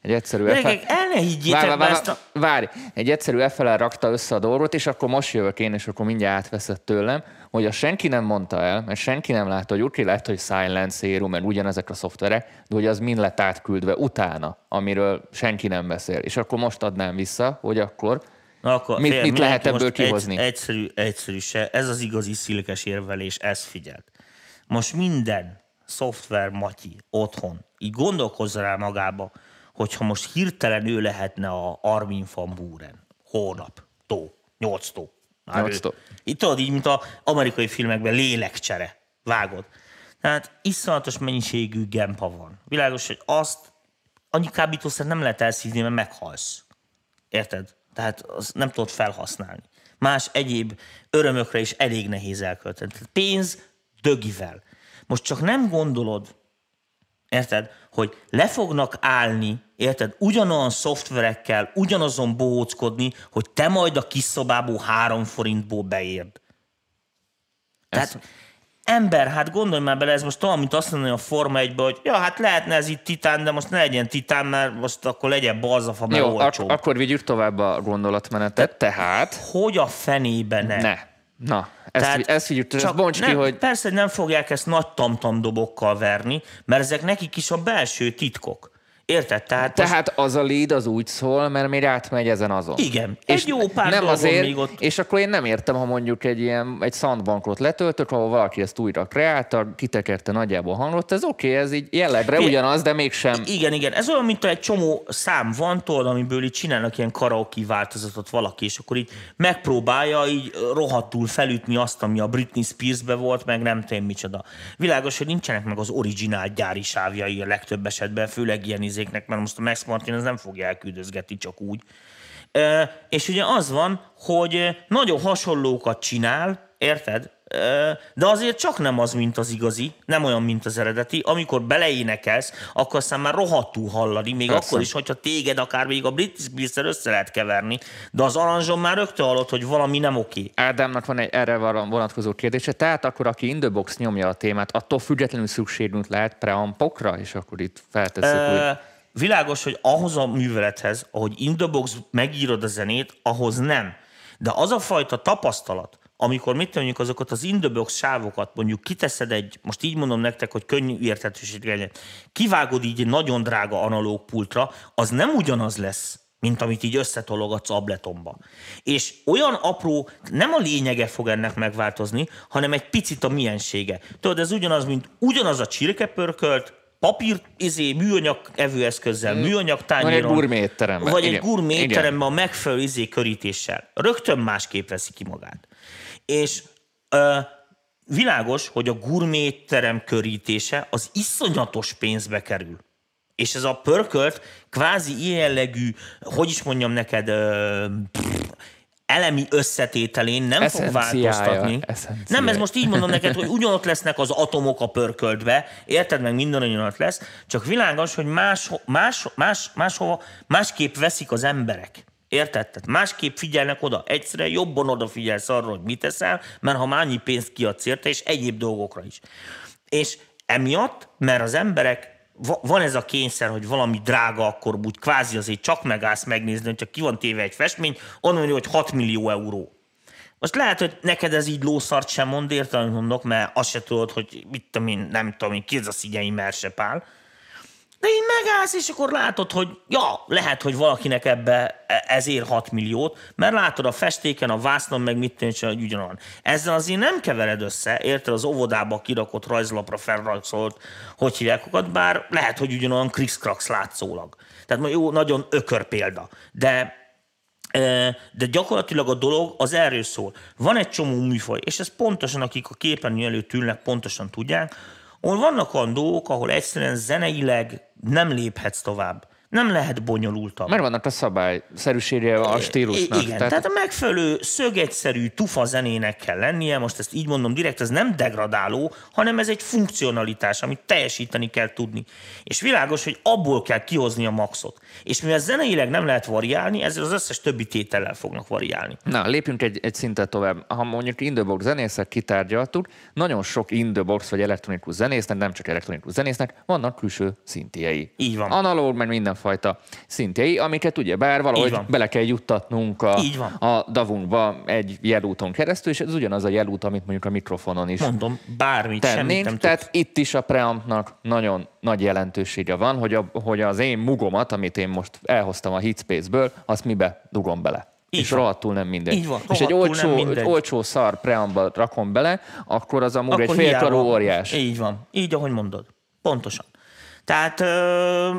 Egy egyszerű Gyerekek, FL... el ne higgyétek várj, várj, a... várj, egy egyszerű FL rakta össze a dolgot, és akkor most jövök én, és akkor mindjárt átveszed tőlem, hogy a senki nem mondta el, mert senki nem látta, hogy oké, lehet, hogy Silent Zero, mert ugyanezek a szoftverek, de hogy az mind lett átküldve utána, amiről senki nem beszél. És akkor most adnám vissza, hogy akkor Na akkor, mit, fél, mit lehet ebből kihozni? Egy, egyszerű, egyszerű se. Ez az igazi szilkes érvelés, ez figyelt. Most minden szoftver matyi otthon így gondolkozza rá magába, hogyha most hirtelen ő lehetne a Armin van Buren, hónap, tó, nyolc tó. Nyolc tó. Itt tudod, így, mint az amerikai filmekben lélekcsere. Vágod. Tehát iszonyatos mennyiségű gempa van. Világos, hogy azt annyi kábítószer nem lehet elszívni, mert meghalsz. Érted? Tehát azt nem tudod felhasználni. Más egyéb örömökre is elég nehéz elkölteni. Tehát pénz dögivel. Most csak nem gondolod, érted, hogy le fognak állni, érted, ugyanolyan szoftverekkel, ugyanazon bohóckodni, hogy te majd a kis szobából három forintból beérd. Tehát ember, hát gondolj már bele, ez most olyan, mint azt mondani a Forma 1 hogy ja, hát lehetne ez itt titán, de most ne legyen titán, mert most akkor legyen balzafa, mert Jó, ak- akkor vigyük tovább a gondolatmenetet, Te, tehát... Hogy a fenébe ne? Ne. Na, ezt, Tehát ezt figyelj, ezt bonts nem, ki, hogy... Persze, nem fogják ezt nagy tamtam dobokkal verni, mert ezek nekik is a belső titkok. Érted? Tehát, most- Tehát az a lead az úgy szól, mert még átmegy ezen azon. Igen. Egy jó pár nem azért, még ott- És akkor én nem értem, ha mondjuk egy ilyen egy soundbankot letöltök, ahol valaki ezt újra kreálta, kitekerte nagyjából hangot, ez oké, okay, ez így jellegre Fé- ugyanaz, de mégsem. Igen, igen. Ez olyan, mint egy csomó szám van, tudod, amiből így csinálnak ilyen karaoke változatot valaki, és akkor így megpróbálja így rohadtul felütni azt, ami a Britney Spearsbe volt, meg nem tudom micsoda. Világos, hogy nincsenek meg az originál gyári sávjai a legtöbb esetben, főleg ilyen izéknek, mert most a Max Martin az nem fogja elküldözgetni csak úgy. És ugye az van, hogy nagyon hasonlókat csinál, érted? De azért csak nem az, mint az igazi, nem olyan, mint az eredeti. Amikor beleénekelsz, akkor aztán már rohadtul hallani, még Persze. akkor is, hogyha téged akár még a Britney spears össze lehet keverni, de az aranzson már rögtön hallod, hogy valami nem oké. Ádámnak van egy erre vonatkozó kérdése. Tehát akkor, aki in the box nyomja a témát, attól függetlenül szükségünk lehet preampokra, és akkor itt feltesszük, Ö, hogy Világos, hogy ahhoz a művelethez, ahogy in the box megírod a zenét, ahhoz nem. De az a fajta tapasztalat, amikor mit mondjuk azokat az in the box sávokat, mondjuk kiteszed egy, most így mondom nektek, hogy könnyű érthetőség legyen, kivágod így egy nagyon drága analóg pultra, az nem ugyanaz lesz, mint amit így összetologatsz abletomba. És olyan apró, nem a lényege fog ennek megváltozni, hanem egy picit a miensége. Tudod, ez ugyanaz, mint ugyanaz a csirkepörkölt, papír, izé, műanyag evőeszközzel, műanyag tányéron. gourmet étteremben, Vagy egy igen. gourmet Igen. étteremben a megfelelő izé körítéssel. Rögtön másképp veszi ki magát. És ö, világos, hogy a gourmet étterem körítése az iszonyatos pénzbe kerül. És ez a pörkölt kvázi ilyen jellegű, hogy is mondjam neked, ö, pff, elemi összetételén nem fog változtatni. eszenciája. Nem, ez most így mondom neked, hogy ugyanott lesznek az atomok a pörköltbe, érted meg, minden ugyanott lesz, csak világos, hogy más, más, más, máshova, másképp veszik az emberek. Érted? Tehát másképp figyelnek oda. Egyszerűen jobban odafigyelsz arra, hogy mit teszel, mert ha már annyi pénzt kiadsz érte, és egyéb dolgokra is. És emiatt, mert az emberek van ez a kényszer, hogy valami drága, akkor úgy kvázi azért csak megállsz megnézni, hogy csak ki van téve egy festmény, onnan mondja, hogy 6 millió euró. Most lehet, hogy neked ez így lószart sem mond, értem, amit mondok, mert azt se tudod, hogy mit tudom én, nem tudom én, ki ez a szigyei mersepál. De így megállsz, és akkor látod, hogy ja, lehet, hogy valakinek ebbe e- ez ér 6 milliót, mert látod a festéken, a vásznon, meg mit tűncs, hogy ugyanolyan. Ezzel azért nem kevered össze, érted, az óvodába kirakott rajzlapra felrajzolt, hogy hívják bár lehet, hogy ugyanolyan krikszkrax látszólag. Tehát jó, nagyon ökör példa. De Ö, de gyakorlatilag a dolog az erről szól. Van egy csomó műfaj, és ez pontosan, akik a képernyő előtt ülnek, pontosan tudják, ahol vannak olyan dolgok, ahol egyszerűen zeneileg nem léphetsz tovább. Nem lehet bonyolultabb. Mert vannak a szabályszerűsége a stílusnak. Igen, tehát... tehát a megfelelő szögegyszerű tufa zenének kell lennie, most ezt így mondom direkt, ez nem degradáló, hanem ez egy funkcionalitás, amit teljesíteni kell tudni. És világos, hogy abból kell kihozni a maxot. És mivel zeneileg nem lehet variálni, ezzel az összes többi tétellel fognak variálni. Na, lépjünk egy, egy szintet tovább. Ha mondjuk in the box zenészek kitárgyaltuk, nagyon sok in the box vagy elektronikus zenésznek, nem csak elektronikus zenésznek, vannak külső szintjei. Így van. Analóg, meg mindenfajta szintjei, amiket ugye bár valahogy bele kell juttatnunk a, a davunkba egy jelúton keresztül, és ez ugyanaz a jelút, amit mondjuk a mikrofonon is Mondom, bármit, semmit tennénk. nem Tehát tudsz. itt is a preampnak nagyon nagy jelentősége van, hogy, a, hogy az én mugomat, amit én most elhoztam a Hitspace-ből, azt mibe dugom bele. Így és van. rohadtul nem mindegy. Így van, és egy olcsó, egy olcsó szar preamba rakom bele, akkor az a mug egy Akkor félkarú óriás. Így van. Így, ahogy mondod. Pontosan. Tehát ö,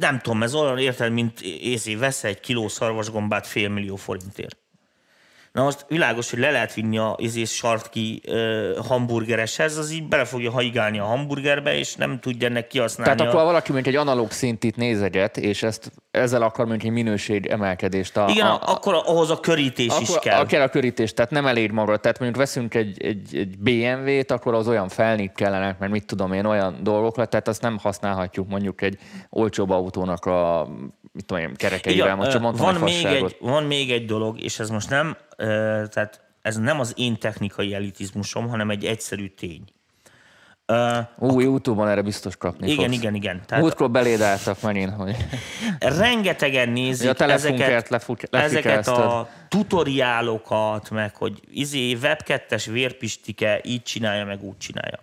nem tudom, ez olyan érted, mint észé vesz egy kiló szarvasgombát fél millió forintért. Na most világos, hogy le lehet vinni a izés sartki uh, hamburgereshez, az így bele fogja haigálni a hamburgerbe, és nem tudja ennek kihasználni. Tehát akkor a... valaki mondjuk egy analóg szintit nézeget, és ezt ezzel akar mondjuk egy minőség emelkedést a, Igen, a, a, akkor ahhoz a körítés is akkor kell. A, kell a körítés, tehát nem elég maga. Tehát mondjuk veszünk egy, egy, egy BMW-t, akkor az olyan felnik kellenek, mert mit tudom én, olyan dolgokra, tehát azt nem használhatjuk mondjuk egy olcsóbb autónak a mit tudom én, kerekeivel. Igen, Most csak mondtam van, még egy, van még egy dolog, és ez most nem, tehát ez nem az én technikai elitizmusom, hanem egy egyszerű tény. Ö, Ú, YouTube-on erre biztos kapni igen, fogsz. igen, igen. Tehát Múltkor beléd álltak megint, hogy rengetegen nézik a ezeket, lefuk- ezeket a tutoriálokat, meg hogy izé web vérpistike így csinálja, meg úgy csinálja.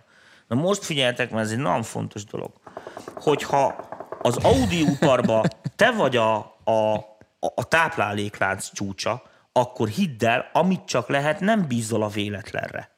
Na most figyeljetek, mert ez egy nagyon fontos dolog, hogyha az audióparba te vagy a, a, a tápláléklánc csúcsa, akkor hidd el, amit csak lehet, nem bízol a véletlenre.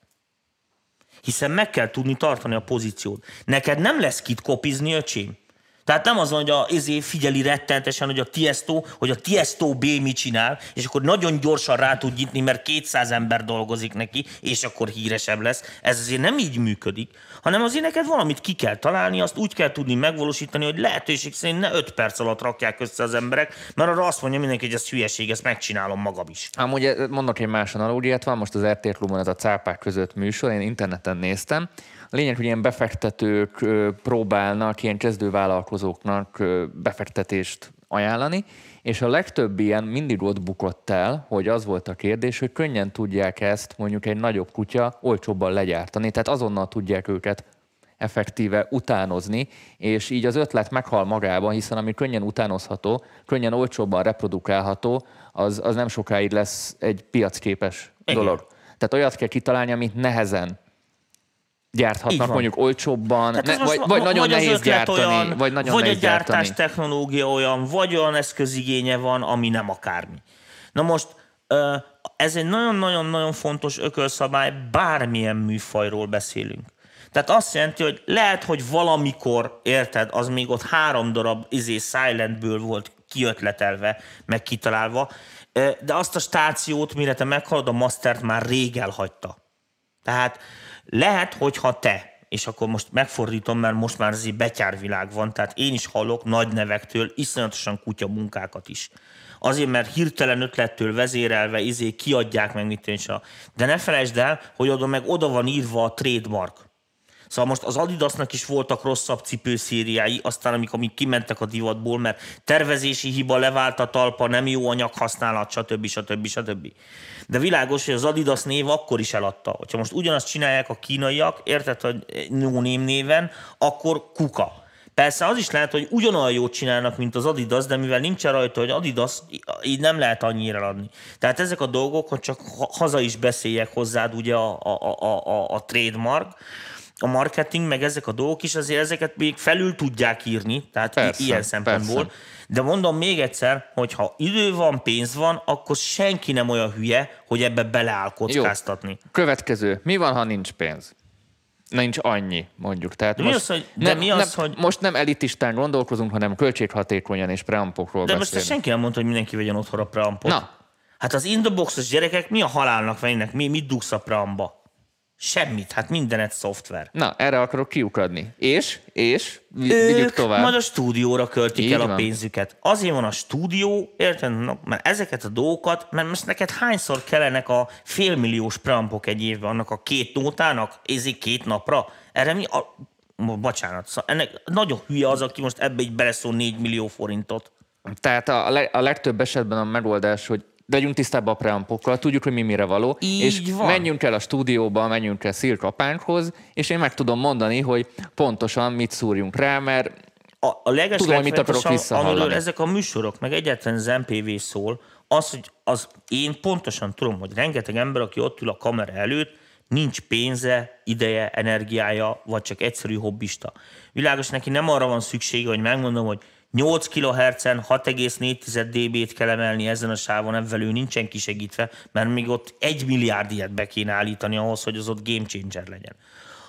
Hiszen meg kell tudni tartani a pozíciót. Neked nem lesz kit kopizni, öcsém. Tehát nem az, hogy a, ezért figyeli rettentesen, hogy a Tiesto, hogy a Tiesto B mit csinál, és akkor nagyon gyorsan rá tud nyitni, mert 200 ember dolgozik neki, és akkor híresebb lesz. Ez azért nem így működik, hanem azért neked valamit ki kell találni, azt úgy kell tudni megvalósítani, hogy lehetőség szerint ne 5 perc alatt rakják össze az emberek, mert arra azt mondja mindenki, hogy ez hülyeség, ezt megcsinálom magam is. Amúgy eh, mondok egy más analógiát, van most az RT Klubon ez a cápák között műsor, én interneten néztem, a lényeg, hogy ilyen befektetők próbálnak ilyen kezdővállalkozóknak befektetést ajánlani, és a legtöbb ilyen mindig ott bukott el, hogy az volt a kérdés, hogy könnyen tudják ezt mondjuk egy nagyobb kutya olcsóbban legyártani, tehát azonnal tudják őket effektíve utánozni, és így az ötlet meghal magában, hiszen ami könnyen utánozható, könnyen olcsóbban reprodukálható, az, az nem sokáig lesz egy piacképes Igen. dolog. Tehát olyat kell kitalálni, amit nehezen gyárthatnak mondjuk olcsóbban, ne, vagy, vagy nagyon vagy nehéz gyártani, olyan, vagy nagyon vagy a gyártás gyártani. technológia olyan, vagy olyan eszközigénye van, ami nem akármi. Na most ez egy nagyon-nagyon-nagyon fontos ökölszabály, bármilyen műfajról beszélünk. Tehát azt jelenti, hogy lehet, hogy valamikor, érted, az még ott három darab izé Silentből volt kiötletelve, meg kitalálva, de azt a stációt, mire te meghalod, a Mastert már rég elhagyta. Tehát lehet, hogyha te, és akkor most megfordítom, mert most már egy betyárvilág van, tehát én is hallok nagy nevektől iszonyatosan kutya munkákat is. Azért, mert hirtelen ötlettől vezérelve izé kiadják meg mit a... De ne felejtsd el, hogy oda meg oda van írva a trademark. Szóval most az Adidasnak is voltak rosszabb cipőszériái, aztán amik, amik kimentek a divatból, mert tervezési hiba, levált a talpa, nem jó anyaghasználat, stb. stb. stb. De világos, hogy az Adidas név akkor is eladta. Hogyha most ugyanazt csinálják a kínaiak, érted, hogy no néven, akkor kuka. Persze az is lehet, hogy ugyanolyan jót csinálnak, mint az Adidas, de mivel nincs rajta, hogy Adidas, így nem lehet annyira adni. Tehát ezek a dolgok, hogy csak haza is beszéljek hozzád ugye a, a, a, a, a trademark, a marketing, meg ezek a dolgok is, azért ezeket még felül tudják írni, tehát persze, ilyen szempontból. Persze. De mondom még egyszer, hogy ha idő van, pénz van, akkor senki nem olyan hülye, hogy ebbe beleáll kockáztatni. Jó. Következő. Mi van, ha nincs pénz? nincs annyi, mondjuk. Tehát mi most, az, hogy, de nem, mi az, nem, hogy... Most nem elitistán gondolkozunk, hanem költséghatékonyan és preampokról De beszélni. most senki nem mondta, hogy mindenki vegyen otthon a preampot. Na. Hát az indoboxos gyerekek mi a halálnak vennek? Mi, mit dugsz a preamba? Semmit, hát mindenet szoftver. Na, erre akarok kiukadni. És, és, vigyük tovább. majd a stúdióra költik Így el van. a pénzüket. Azért van a stúdió, érted? Mert ezeket a dolgokat, mert most neked hányszor kellenek a félmilliós preampok egy évben, annak a két nótának, ezért két napra? Erre mi a... Bocsánat, szóval ennek nagyon hülye az, aki most ebbe így beleszól 4 millió forintot. Tehát a, a legtöbb esetben a megoldás, hogy legyünk tisztában a preampokkal, tudjuk, hogy mi mire való, Így és van. menjünk el a stúdióba, menjünk el szirkapánkhoz, és én meg tudom mondani, hogy pontosan mit szúrjunk rá, mert a, a tudom, hogy mit akarok amiről ezek a műsorok, meg egyáltalán az MPV szól, az, hogy az, én pontosan tudom, hogy rengeteg ember, aki ott ül a kamera előtt, nincs pénze, ideje, energiája, vagy csak egyszerű hobbista. Világos, neki nem arra van szüksége, hogy megmondom, hogy 8 kHz-en 6,4 dB-t kell emelni ezen a sávon, ebben ő nincsen kisegítve, mert még ott egy milliárd ilyet be kéne állítani ahhoz, hogy az ott game changer legyen.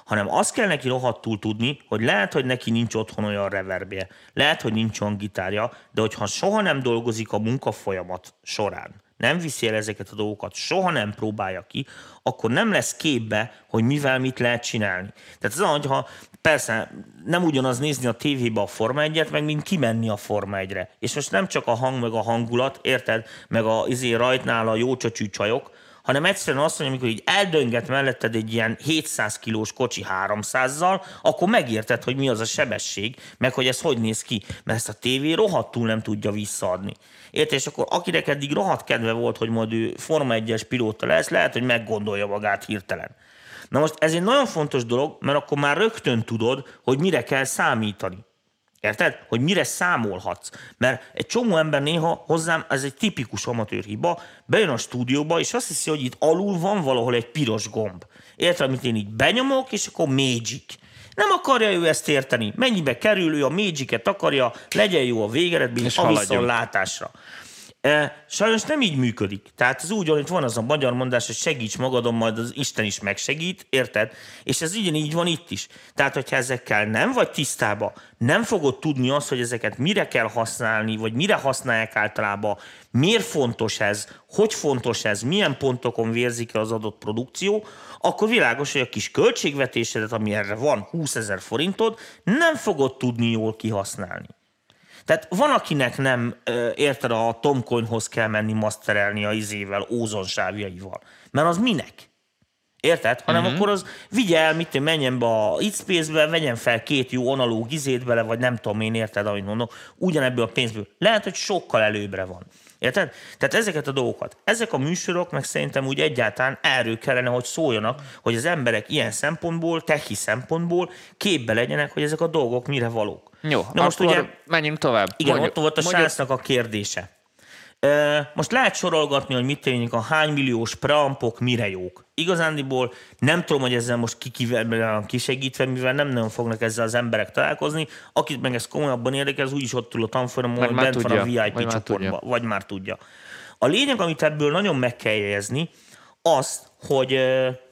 Hanem azt kell neki rohadtul tudni, hogy lehet, hogy neki nincs otthon olyan reverbje, lehet, hogy nincs olyan gitárja, de hogyha soha nem dolgozik a munkafolyamat során, nem viszi el ezeket a dolgokat, soha nem próbálja ki, akkor nem lesz képbe, hogy mivel mit lehet csinálni. Tehát az, hogyha persze nem ugyanaz nézni a tévébe a Forma 1 meg mint kimenni a Forma 1-re. És most nem csak a hang, meg a hangulat, érted, meg a izé rajtnál a jó csajok, hanem egyszerűen azt mondja, amikor így eldönget melletted egy ilyen 700 kilós kocsi 300-zal, akkor megérted, hogy mi az a sebesség, meg hogy ez hogy néz ki, mert ezt a tévé rohadtul nem tudja visszaadni. Érted? És akkor akinek eddig rohadt kedve volt, hogy majd ő Forma 1-es pilóta lesz, lehet, hogy meggondolja magát hirtelen. Na most ez egy nagyon fontos dolog, mert akkor már rögtön tudod, hogy mire kell számítani. Érted? Hogy mire számolhatsz. Mert egy csomó ember néha hozzám, ez egy tipikus amatőr hiba, bejön a stúdióba, és azt hiszi, hogy itt alul van valahol egy piros gomb. Érted, amit én így benyomok, és akkor magic. Nem akarja ő ezt érteni. Mennyibe kerül, ő a magic akarja, legyen jó a végeredmény, És a viszontlátásra. E, Sajnos nem így működik. Tehát ez úgy van, hogy van az a magyar mondás, hogy segíts magadon, majd az Isten is megsegít, érted? És ez ugyanígy van itt is. Tehát, hogyha ezekkel nem vagy tisztába, nem fogod tudni azt, hogy ezeket mire kell használni, vagy mire használják általában, miért fontos ez, hogy fontos ez, milyen pontokon vérzik az adott produkció, akkor világos, hogy a kis költségvetésedet, ami erre van, 20 ezer forintod, nem fogod tudni jól kihasználni. Tehát van, akinek nem, érted, a Tomcoinhoz kell menni maszterelni a izével, ózonsávjaival. Mert az minek? Érted? Hanem uh-huh. akkor az vigye el, mit én, menjen be a X-Space-be, vegyen fel két jó analóg izét bele, vagy nem tudom én, érted, amit mondok, ugyanebből a pénzből. Lehet, hogy sokkal előbbre van. Érted? Tehát ezeket a dolgokat. Ezek a műsorok meg szerintem úgy egyáltalán erről kellene, hogy szóljanak, hogy az emberek ilyen szempontból, techi szempontból képbe legyenek, hogy ezek a dolgok mire valók. Jó, Na most ugye, menjünk tovább. igen, Mondjuk- ott volt a mondjuk- srácnak a kérdése. Most lehet sorolgatni, hogy mit tényleg a hány milliós preampok mire jók. Igazándiból nem tudom, hogy ezzel most ki kivel kisegítve, mivel nem nagyon fognak ezzel az emberek találkozni. Akit meg ez komolyabban érdekel, az úgyis ott ül a tanfolyamon, már bent van a tudja, VIP vagy csoportban, tudja. vagy már tudja. A lényeg, amit ebből nagyon meg kell jegyezni, az, hogy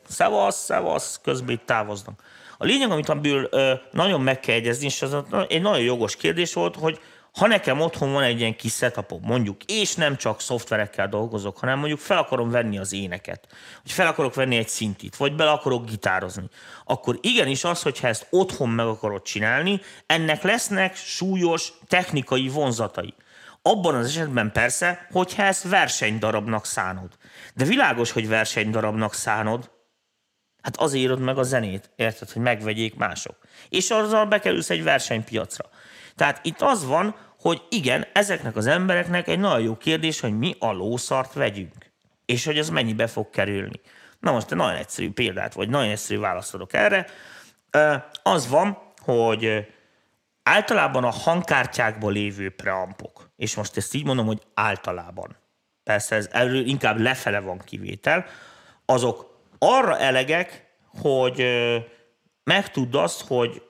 szevasz, szevasz, közben itt távoznak. A lényeg, amit ö, nagyon meg kell jegyezni, és az egy nagyon jogos kérdés volt, hogy ha nekem otthon van egy ilyen kis setupom, mondjuk, és nem csak szoftverekkel dolgozok, hanem mondjuk fel akarom venni az éneket, vagy fel akarok venni egy szintit, vagy bele akarok gitározni, akkor igenis az, hogyha ezt otthon meg akarod csinálni, ennek lesznek súlyos technikai vonzatai. Abban az esetben persze, hogyha ezt versenydarabnak szánod. De világos, hogy versenydarabnak szánod, Hát azért írod meg a zenét, érted, hogy megvegyék mások. És azzal bekerülsz egy versenypiacra. Tehát itt az van, hogy igen, ezeknek az embereknek egy nagyon jó kérdés, hogy mi a lószart vegyünk. És hogy az mennyibe fog kerülni. Na most egy nagyon egyszerű példát, vagy nagyon egyszerű választ erre. Az van, hogy általában a hangkártyákból lévő preampok, és most ezt így mondom, hogy általában, persze ez erről inkább lefele van kivétel, azok arra elegek, hogy megtudd azt, hogy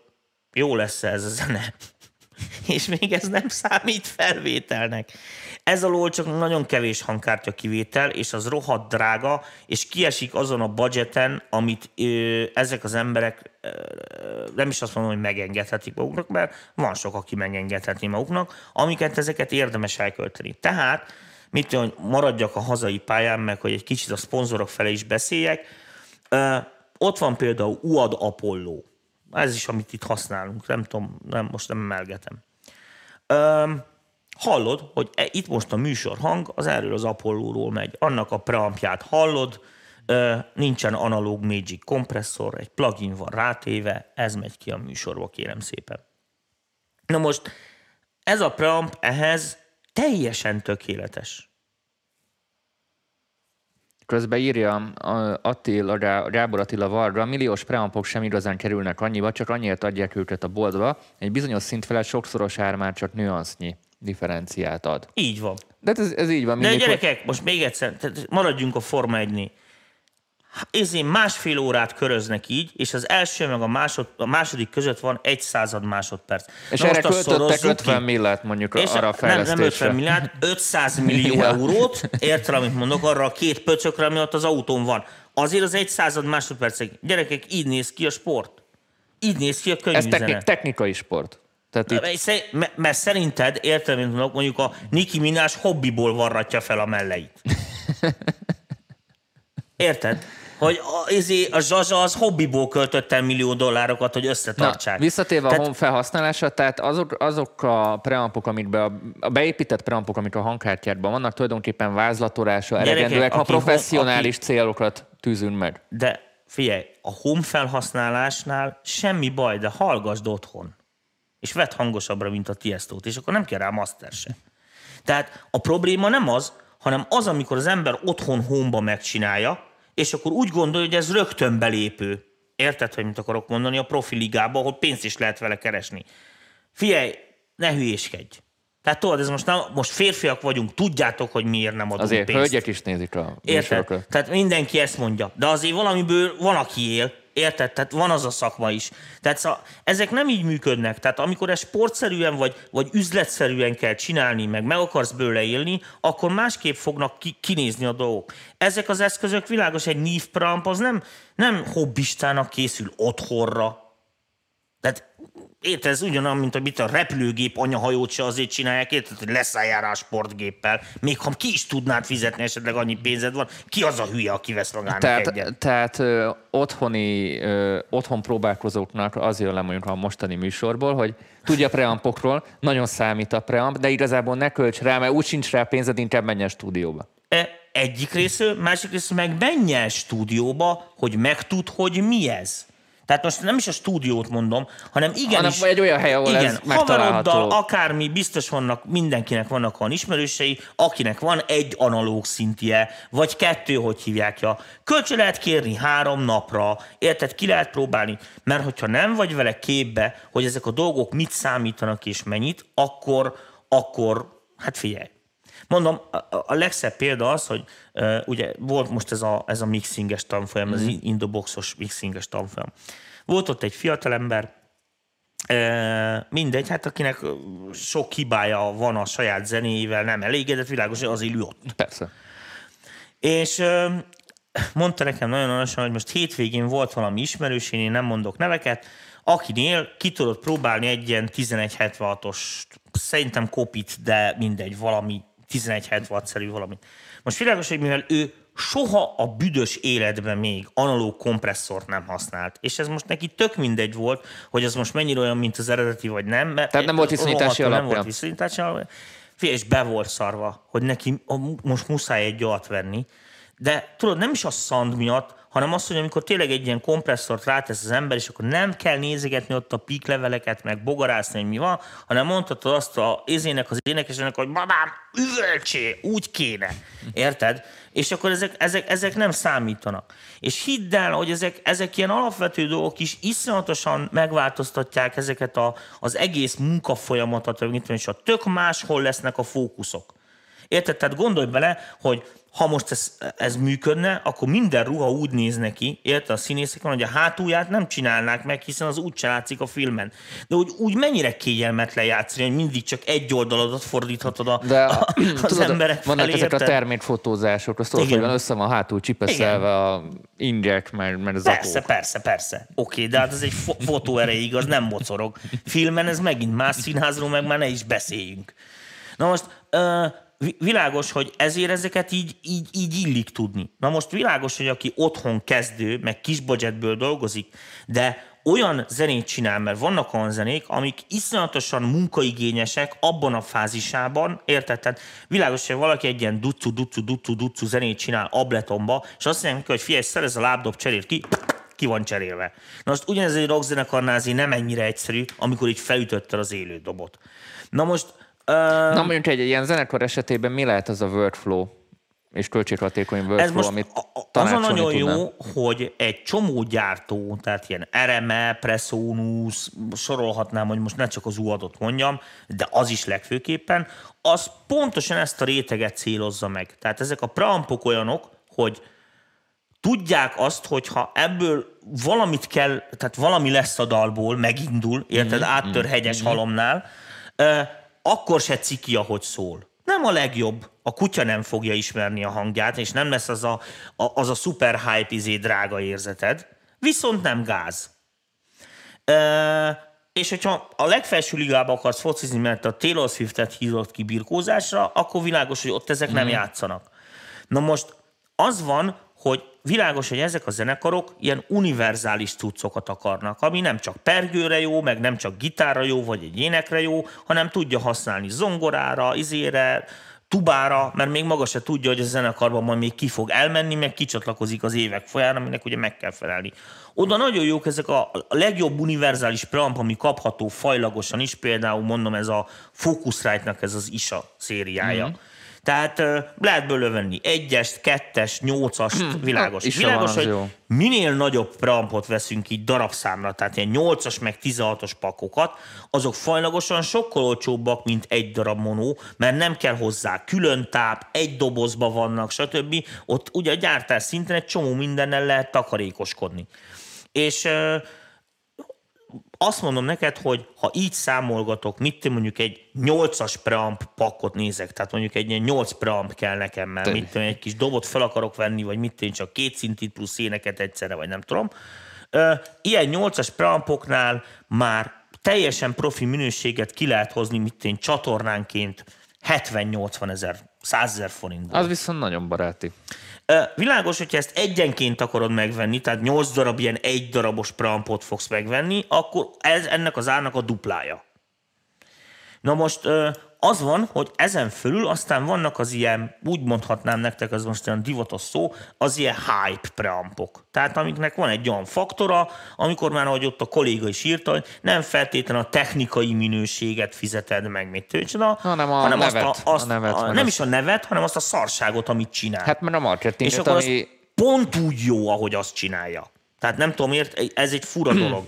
jó lesz ez a zene. [LAUGHS] És még ez nem számít felvételnek. Ez alól csak nagyon kevés hangkártya kivétel, és az rohadt drága, és kiesik azon a budgeten, amit ö, ezek az emberek ö, nem is azt mondom, hogy megengedhetik maguknak, mert van sok, aki megengedheti maguknak, amiket ezeket érdemes elkölteni. Tehát, mit tudom, hogy maradjak a hazai pályán, meg hogy egy kicsit a szponzorok felé is beszéljek, ott van például UAD Apollo. Ez is, amit itt használunk. Nem tudom, nem, most nem emelgetem. Hallod, hogy e, itt most a műsor hang az erről az Apollóról megy. Annak a preampját hallod, nincsen analóg Magic kompresszor, egy plugin van rátéve, ez megy ki a műsorba, kérem szépen. Na most ez a preamp ehhez teljesen tökéletes. Közben írja Attila, Rábor Attila Varga, milliós preampok sem igazán kerülnek annyiba, csak annyiért adják őket a boltba. Egy bizonyos szint felett sokszoros ár már csak nüansznyi differenciát ad. Így van. De hát ez, ez így van. De mindig, hogy- gyerekek, most még egyszer, tehát maradjunk a Forma 1 Ezért másfél órát köröznek így, és az első meg a, másod, a második között van egy század másodperc. És Na erre költöttek szorozzuk 50 ki. millát mondjuk És arra a nem, nem 50 fejlesztésre. milliárd, [LAUGHS] 500 millió eurót, érted, amit mondok, arra a két pöcökre, ami ott az autón van. Azért az egy század másodpercig. Gyerekek, így néz ki a sport. Így néz ki a Ez könyvüzenet. technik, technikai sport. Tehát itt, Mert szer- Mert, szerinted, érted, mint mondok, mondjuk a Nicki Minaj hobbiból varratja fel a melleit. [LAUGHS] Érted? Hogy a, izé, a Zsazsa az hobbiból költött el millió dollárokat, hogy Na, összetartsák. visszatérve a Tehát- home felhasználásra, tehát azok, azok a preampok, amikbe a, a beépített preampok, amik a hangkártyádban vannak, tulajdonképpen vázlatolásra Gyerekek, elegendőek, ha aki home- professzionális célokat tűzünk meg. De figyelj, a home felhasználásnál semmi baj, de hallgasd otthon. És vedd hangosabbra, mint a Tiesto-t, és akkor nem kell rá master se. Tehát a probléma nem az, hanem az, amikor az ember otthon homba megcsinálja, és akkor úgy gondolja, hogy ez rögtön belépő. Érted, hogy mit akarok mondani? A profi ligába, ahol pénzt is lehet vele keresni. Figyelj, ne hülyéskedj. Tehát tudod, ez most, nem, most férfiak vagyunk, tudjátok, hogy miért nem adunk Azért pénzt. hölgyek is nézik a Érted? Tehát mindenki ezt mondja. De azért valamiből van, aki él. Érted? Tehát van az a szakma is. Tehát szóval ezek nem így működnek. Tehát amikor ez sportszerűen vagy, vagy üzletszerűen kell csinálni, meg meg akarsz bőle élni, akkor másképp fognak ki, kinézni a dolgok. Ezek az eszközök világos, egy nívpramp az nem, nem hobbistának készül otthonra. Érted, ez ugyanaz, mint hogy mit a repülőgép anyahajót se azért csinálják, érted, hogy leszálljál rá a sportgéppel. Még ha ki is tudnád fizetni, esetleg annyi pénzed van, ki az a hülye, aki vesz magának Tehát, egyet? tehát ö, otthoni, ö, otthon próbálkozóknak az jön le mondjuk a mostani műsorból, hogy tudja preampokról, nagyon számít a preamp, de igazából ne költs rá, mert úgy sincs rá pénzed, inkább menjen stúdióba. E, Egyik részről, másik részről meg menjen stúdióba, hogy megtud, hogy mi ez. Tehát most nem is a stúdiót mondom, hanem igenis... Hanem egy olyan hely, ahol igen, ez haveroddal, akármi, biztos vannak, mindenkinek vannak olyan ismerősei, akinek van egy analóg szintje, vagy kettő, hogy hívják ja. Kölcsön lehet kérni három napra, érted, ki lehet próbálni, mert hogyha nem vagy vele képbe, hogy ezek a dolgok mit számítanak és mennyit, akkor, akkor, hát figyelj, Mondom, a, legszebb példa az, hogy uh, ugye volt most ez a, ez a mixinges tanfolyam, mm. az indoboxos mixinges tanfolyam. Volt ott egy fiatalember, mindegy, hát akinek sok hibája van a saját zenéjével, nem elégedett, világos, hogy azért ül ott. Persze. És mondta nekem nagyon olyanosan, hogy most hétvégén volt valami ismerős, én nem mondok neveket, akinél ki tudott próbálni egy ilyen 1176-os, szerintem kopit, de mindegy, valami 1176-szerű valami. Most világos, hogy mivel ő soha a büdös életben még analóg kompresszort nem használt. És ez most neki tök mindegy volt, hogy az most mennyire olyan, mint az eredeti, vagy nem. Mert Tehát nem volt viszonyítási Nem alapja. volt viszonyítási alapja. Fé, és be volt szarva, hogy neki most muszáj egy olyat venni. De tudod, nem is a szand miatt, hanem az, hogy amikor tényleg egy ilyen kompresszort rátesz az ember, és akkor nem kell nézegetni ott a píkleveleket, meg bogarászni, hogy mi van, hanem mondhatod azt a ézének, az énekesének, hogy babám, üvölcsé, úgy kéne. Érted? És akkor ezek, ezek, ezek nem számítanak. És hidd el, hogy ezek, ezek ilyen alapvető dolgok is iszonyatosan megváltoztatják ezeket a, az egész munkafolyamatot, és a tök máshol lesznek a fókuszok. Érted? Tehát gondolj bele, hogy ha most ez, ez működne, akkor minden ruha úgy néz neki, érted a színészeken, hogy a hátulját nem csinálnák meg, hiszen az úgy látszik a filmen. De úgy, úgy mennyire kényelmetlen játszani, hogy mindig csak egy oldaladat fordíthatod a, De a, [CLEARS THROAT] az tudod, emberek vannak felé, ezek a érted? termékfotózások, azt tudod, hogy van össze van hátul csipeszelve a ingyek, mert, mert az Persze, persze, persze. Oké, de hát ez egy fo- fotó erejéig, az nem mocorog. Filmen ez megint más színházról, meg már ne is beszéljünk. Na most uh, világos, hogy ezért ezeket így, így, így illik tudni. Na most világos, hogy aki otthon kezdő, meg kis budgetből dolgozik, de olyan zenét csinál, mert vannak olyan zenék, amik iszonyatosan munkaigényesek abban a fázisában, érted? Tehát világos, hogy valaki egy ilyen ducu, ducu, ducu, ducu zenét csinál abletonba, és azt mondja, neki, hogy figyelj, szerez a lábdob, cserél ki, ki van cserélve. Na most ugyanez egy rockzenekarnál nem ennyire egyszerű, amikor így felütötte az élő dobot. Na most Na mondjuk egy ilyen zenekar esetében mi lehet az a workflow és költséghatékony workflow, ez most amit az a nagyon tudnám? jó, hogy egy csomó gyártó, tehát ilyen RME, Presonus, sorolhatnám, hogy most ne csak az UAD-ot mondjam, de az is legfőképpen, az pontosan ezt a réteget célozza meg. Tehát ezek a preampok olyanok, hogy tudják azt, hogy ha ebből valamit kell, tehát valami lesz a dalból, megindul, érted, Mhm, áttör hegyes halomnál, ö, akkor se ciki, ahogy szól. Nem a legjobb. A kutya nem fogja ismerni a hangját, és nem lesz az a, a, az a super hype izé drága érzeted. Viszont nem gáz. Ö, és hogyha a legfelső ligába akarsz focizni, mert a Taylor Swift-et hívott ki birkózásra, akkor világos, hogy ott ezek nem játszanak. Na most az van, hogy világos, hogy ezek a zenekarok ilyen univerzális cuccokat akarnak, ami nem csak pergőre jó, meg nem csak gitárra jó, vagy egy énekre jó, hanem tudja használni zongorára, izére, tubára, mert még maga se tudja, hogy a zenekarban majd még ki fog elmenni, meg kicsatlakozik az évek folyán, aminek ugye meg kell felelni. Oda nagyon jók ezek a legjobb univerzális preamp, ami kapható fajlagosan is, például mondom ez a Focusrite-nak ez az ISA szériája. Mm. Tehát lehet belőle venni egyest, kettes, nyolcast, világos. is világos, van, hogy jó. minél nagyobb preampot veszünk így darabszámra, tehát ilyen 8-as meg 16-os pakokat, azok fajlagosan sokkal olcsóbbak, mint egy darab monó, mert nem kell hozzá külön táp, egy dobozba vannak, stb. Ott ugye a gyártás szinten egy csomó mindennel lehet takarékoskodni. És azt mondom neked, hogy ha így számolgatok, mit mondjuk egy 8-as preamp pakkot nézek, tehát mondjuk egy ilyen 8 preamp kell nekem, mert mit tudom, egy kis dobot fel akarok venni, vagy mit én csak két szintit plusz éneket egyszerre, vagy nem tudom. Ilyen 8-as preampoknál már teljesen profi minőséget ki lehet hozni, mit én csatornánként 70-80 ezer, 100 ezer forintból. Az viszont nagyon baráti. Világos, hogyha ezt egyenként akarod megvenni, tehát 8 darab ilyen egy darabos prampot fogsz megvenni, akkor ez ennek az árnak a duplája. Na most az van, hogy ezen fölül aztán vannak az ilyen, úgy mondhatnám nektek, az most olyan divatos szó, az ilyen hype preampok. Tehát amiknek van egy olyan faktora, amikor már, ahogy ott a kolléga is írta, hogy nem feltétlenül a technikai minőséget fizeted meg, mit tőcsoda, Hanem a nevet, a nevet, a, meg nem az- is a nevet, hanem azt a szarságot, amit csinál. Hát mert a marketing, És akkor ami... pont úgy jó, ahogy azt csinálja. Tehát nem tudom, miért, ez egy fura [CLEARS THROAT] dolog.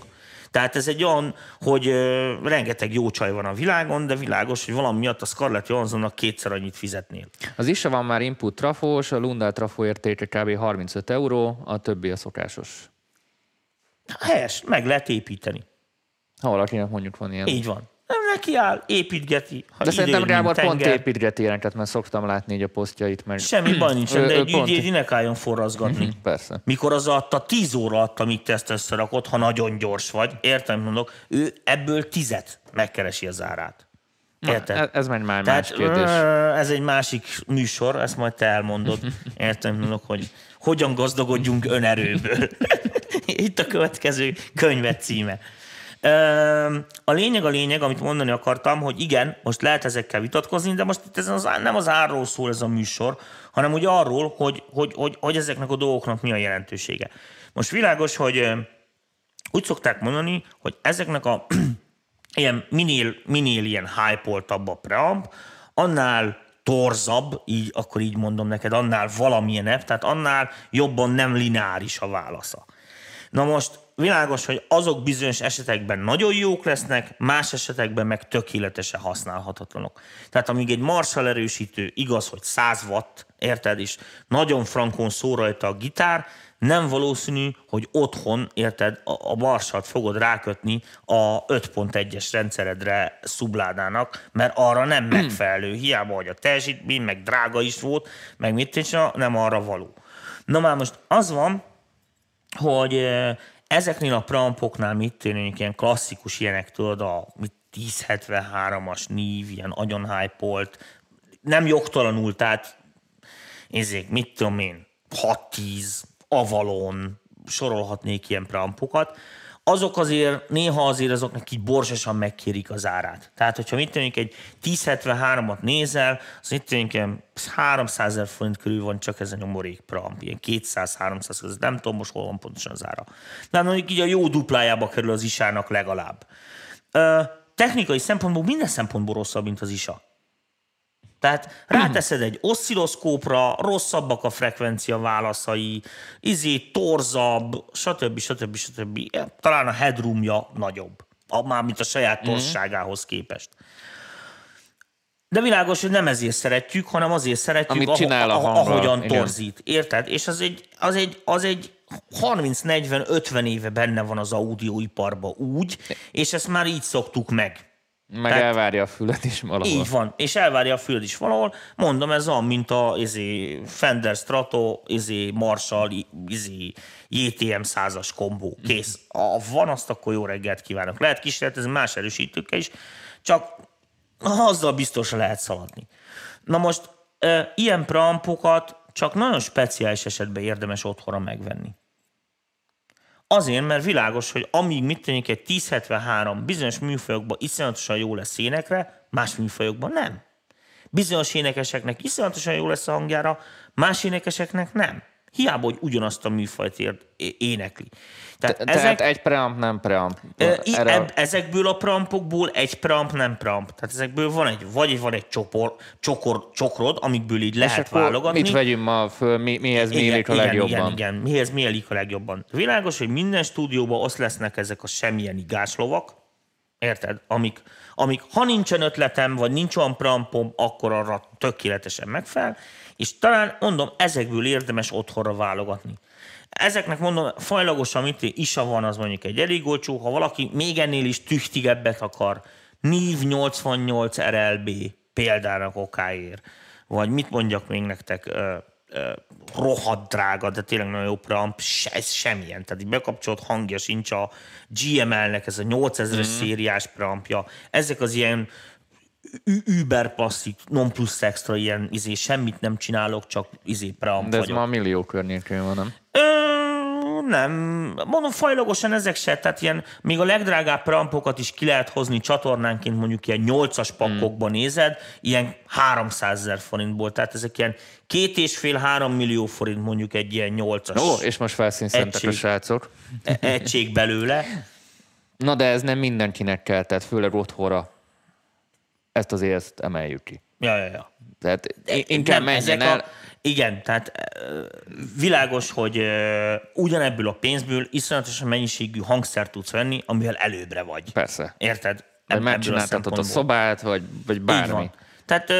Tehát ez egy olyan, hogy ö, rengeteg jó csaj van a világon, de világos, hogy valami miatt a Scarlett Johanssonnak kétszer annyit fizetnél. Az is van már input trafós, a Lundal trafó értéke kb. 35 euró, a többi a szokásos. Helyes, meg lehet építeni. Ha valakinek mondjuk van ilyen. Így van. Nem neki áll, építgeti. Ha De szerintem Gábor pont tenger. építgeti ilyeneket, mert szoktam látni így a posztjait, meg... Semmi baj nincsen, Ö, de egy pont. ügyédinek álljon forrazgatni. Persze. Mikor az alatt a 10 óra alatt, amíg te ezt összerakod, ha nagyon gyors vagy, értem, mondok, ő ebből tizet megkeresi az árát. Érted? Ez, ez meg már Tehát más kérdés. ez egy másik műsor, ezt majd te elmondod. Értem, mondok, hogy hogyan gazdagodjunk önerőből. [LAUGHS] Itt a következő könyvet címe. A lényeg a lényeg, amit mondani akartam, hogy igen, most lehet ezekkel vitatkozni, de most itt ez az, nem az árról szól ez a műsor, hanem úgy arról, hogy, hogy, hogy, hogy ezeknek a dolgoknak mi a jelentősége. Most világos, hogy úgy szokták mondani, hogy ezeknek a [CLEARS THROAT] ilyen minél, minél ilyen hype a preamp, annál torzabb, így, akkor így mondom neked, annál valamilyenebb, tehát annál jobban nem lineáris a válasza. Na most világos, hogy azok bizonyos esetekben nagyon jók lesznek, más esetekben meg tökéletesen használhatatlanok. Tehát amíg egy Marshall erősítő igaz, hogy 100 watt, érted, és nagyon frankon szól rajta a gitár, nem valószínű, hogy otthon, érted, a Marshall-t fogod rákötni a 5.1-es rendszeredre szubládának, mert arra nem megfelelő. [CLEARS THROAT] Hiába, hogy a teljesítmény, meg drága is volt, meg mit is, nem arra való. Na már most az van, hogy eh, ezeknél a prampoknál mit tűnik, ilyen klasszikus ilyenek, tudod, a mit 1073-as nív, ilyen agyon hype nem jogtalanul, tehát ezek, mit tudom én, 6-10, Avalon, sorolhatnék ilyen prampokat, azok azért, néha azért azoknak így borsosan megkérik az árát. Tehát, hogyha mit tűnik, egy 1073-at nézel, az mit tűnik, ilyen 300 ezer forint körül van csak ez a nyomorék pramp, ilyen 200-300 között, nem tudom most hol van pontosan az ára. De mondjuk így a jó duplájába kerül az isának legalább. Ö, technikai szempontból minden szempontból rosszabb, mint az isa. Tehát ráteszed egy oszcilloszkópra, rosszabbak a frekvencia válaszai, izé, torzabb, stb. stb. stb. Talán a headroomja nagyobb, mármint a saját torsságához képest. De világos, hogy nem ezért szeretjük, hanem azért szeretjük, Amit csinál a hanggal, ahogyan igen. torzít. Érted? És az egy, az egy, az egy 30-40-50 éve benne van az audioiparban úgy, és ezt már így szoktuk meg. Meg Tehát- elvárja a fület is valahol. Így van, és elvárja a füled is valahol. Mondom, ez olyan, mint a izé, Fender Strato, izé, Marshall, izé, JTM 100-as kombó. Kész. Ha van, azt akkor jó reggelt kívánok. Lehet kísérletezni más erősítőkkel is, csak azzal biztosan lehet szaladni. Na most e, ilyen preampokat csak nagyon speciális esetben érdemes otthonra megvenni. Azért, mert világos, hogy amíg mit tűnik egy 1073 bizonyos műfajokban iszonyatosan jó lesz énekre, más műfajokban nem. Bizonyos énekeseknek iszonyatosan jó lesz a hangjára, más énekeseknek nem. Hiába, hogy ugyanazt a műfajt ér, é- énekli. Tehát, Te- Tehát egy preamp, nem preamp. Erre- ezekből a prampokból egy pramp nem pramp. Tehát ezekből van egy, vagy van egy csopor, csokor, csokrod, amikből így lehet válogatni. Mit vegyünk ma föl, mi, mihez mi illik a legjobban? Igen, igen, mihez mi illik a legjobban. Világos, hogy minden stúdióban azt lesznek ezek a semmilyen igáslovak, érted? Amik, amik, ha nincsen ötletem, vagy nincs olyan prampom, akkor arra tökéletesen megfelel, és talán mondom, ezekből érdemes otthonra válogatni. Ezeknek mondom, fajlagos, amit isa van, az mondjuk egy elég olcsó. Ha valaki még ennél is tüchtigebbet akar, NIV 88 RLB példának okáért, vagy mit mondjak még nektek, ö, ö, rohadt drága, de tényleg nagyon jó preamp, se, ez semmilyen. Tehát így bekapcsolt hangja sincs a GML-nek, ez a 8000-es mm. szériás preampja. Ezek az ilyen über passzív, non plus extra, ilyen izé, semmit nem csinálok, csak izé preamp De ez vagyok. már a millió környékén van, nem? Ö, nem, mondom fajlagosan ezek se, tehát ilyen, még a legdrágább preampokat is ki lehet hozni csatornánként, mondjuk ilyen 8-as pakkokban mm. nézed, ilyen 300 ezer forintból, tehát ezek ilyen két és fél, három millió forint mondjuk egy ilyen 8-as Ó, és most felszínszentek a srácok. e- egység belőle. Na de ez nem mindenkinek kell, tehát főleg otthonra ezt azért ezt emeljük ki. Ja, ja, ja. Tehát inkább Nem, menjen el. A, igen, tehát világos, hogy ugyanebből a pénzből iszonyatosan mennyiségű hangszert tudsz venni, amivel előbbre vagy. Persze. Érted? Ebb- megcsináltatod a szempontból. szobát, vagy, vagy bármi. Tehát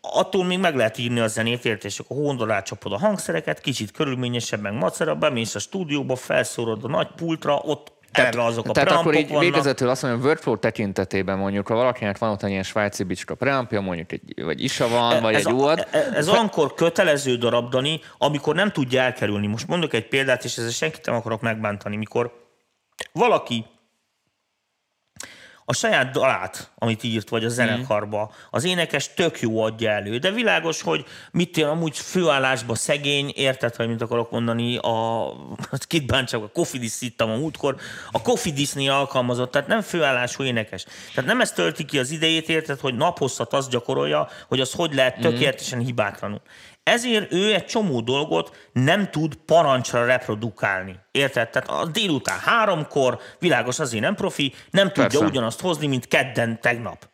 attól még meg lehet írni a zenét, érted? És akkor hóndor rácsapod a hangszereket, kicsit körülményesebb, meg macerabb, bemész a stúdióba, felszórod a nagy pultra, ott eleve azok a Tehát akkor így vannak. végezetül azt mondom, workflow tekintetében mondjuk, ha valakinek van ott egy ilyen svájci bicska preampja, mondjuk egy, vagy isa van, vagy ez, egy UAD, e- ez olyankor kötelező darab, Dani, amikor nem tudja elkerülni. Most mondok egy példát, és ezzel senkit nem akarok megbántani, mikor valaki a saját dalát, amit írt, vagy a zenekarba, az énekes tök jó adja elő, de világos, hogy mit én amúgy főállásba szegény, érted, hogy mit akarok mondani, a, hát kit bántsak, a Kofidis ittam a múltkor, a Kofidisnél alkalmazott, tehát nem főállású énekes. Tehát nem ezt tölti ki az idejét, érted, hogy naphosszat azt gyakorolja, hogy az hogy lehet tökéletesen hibátlanul. Ezért ő egy csomó dolgot nem tud parancsra reprodukálni. Érted? Tehát a délután háromkor, világos azért nem profi, nem tudja Persze. ugyanazt hozni, mint kedden tegnap.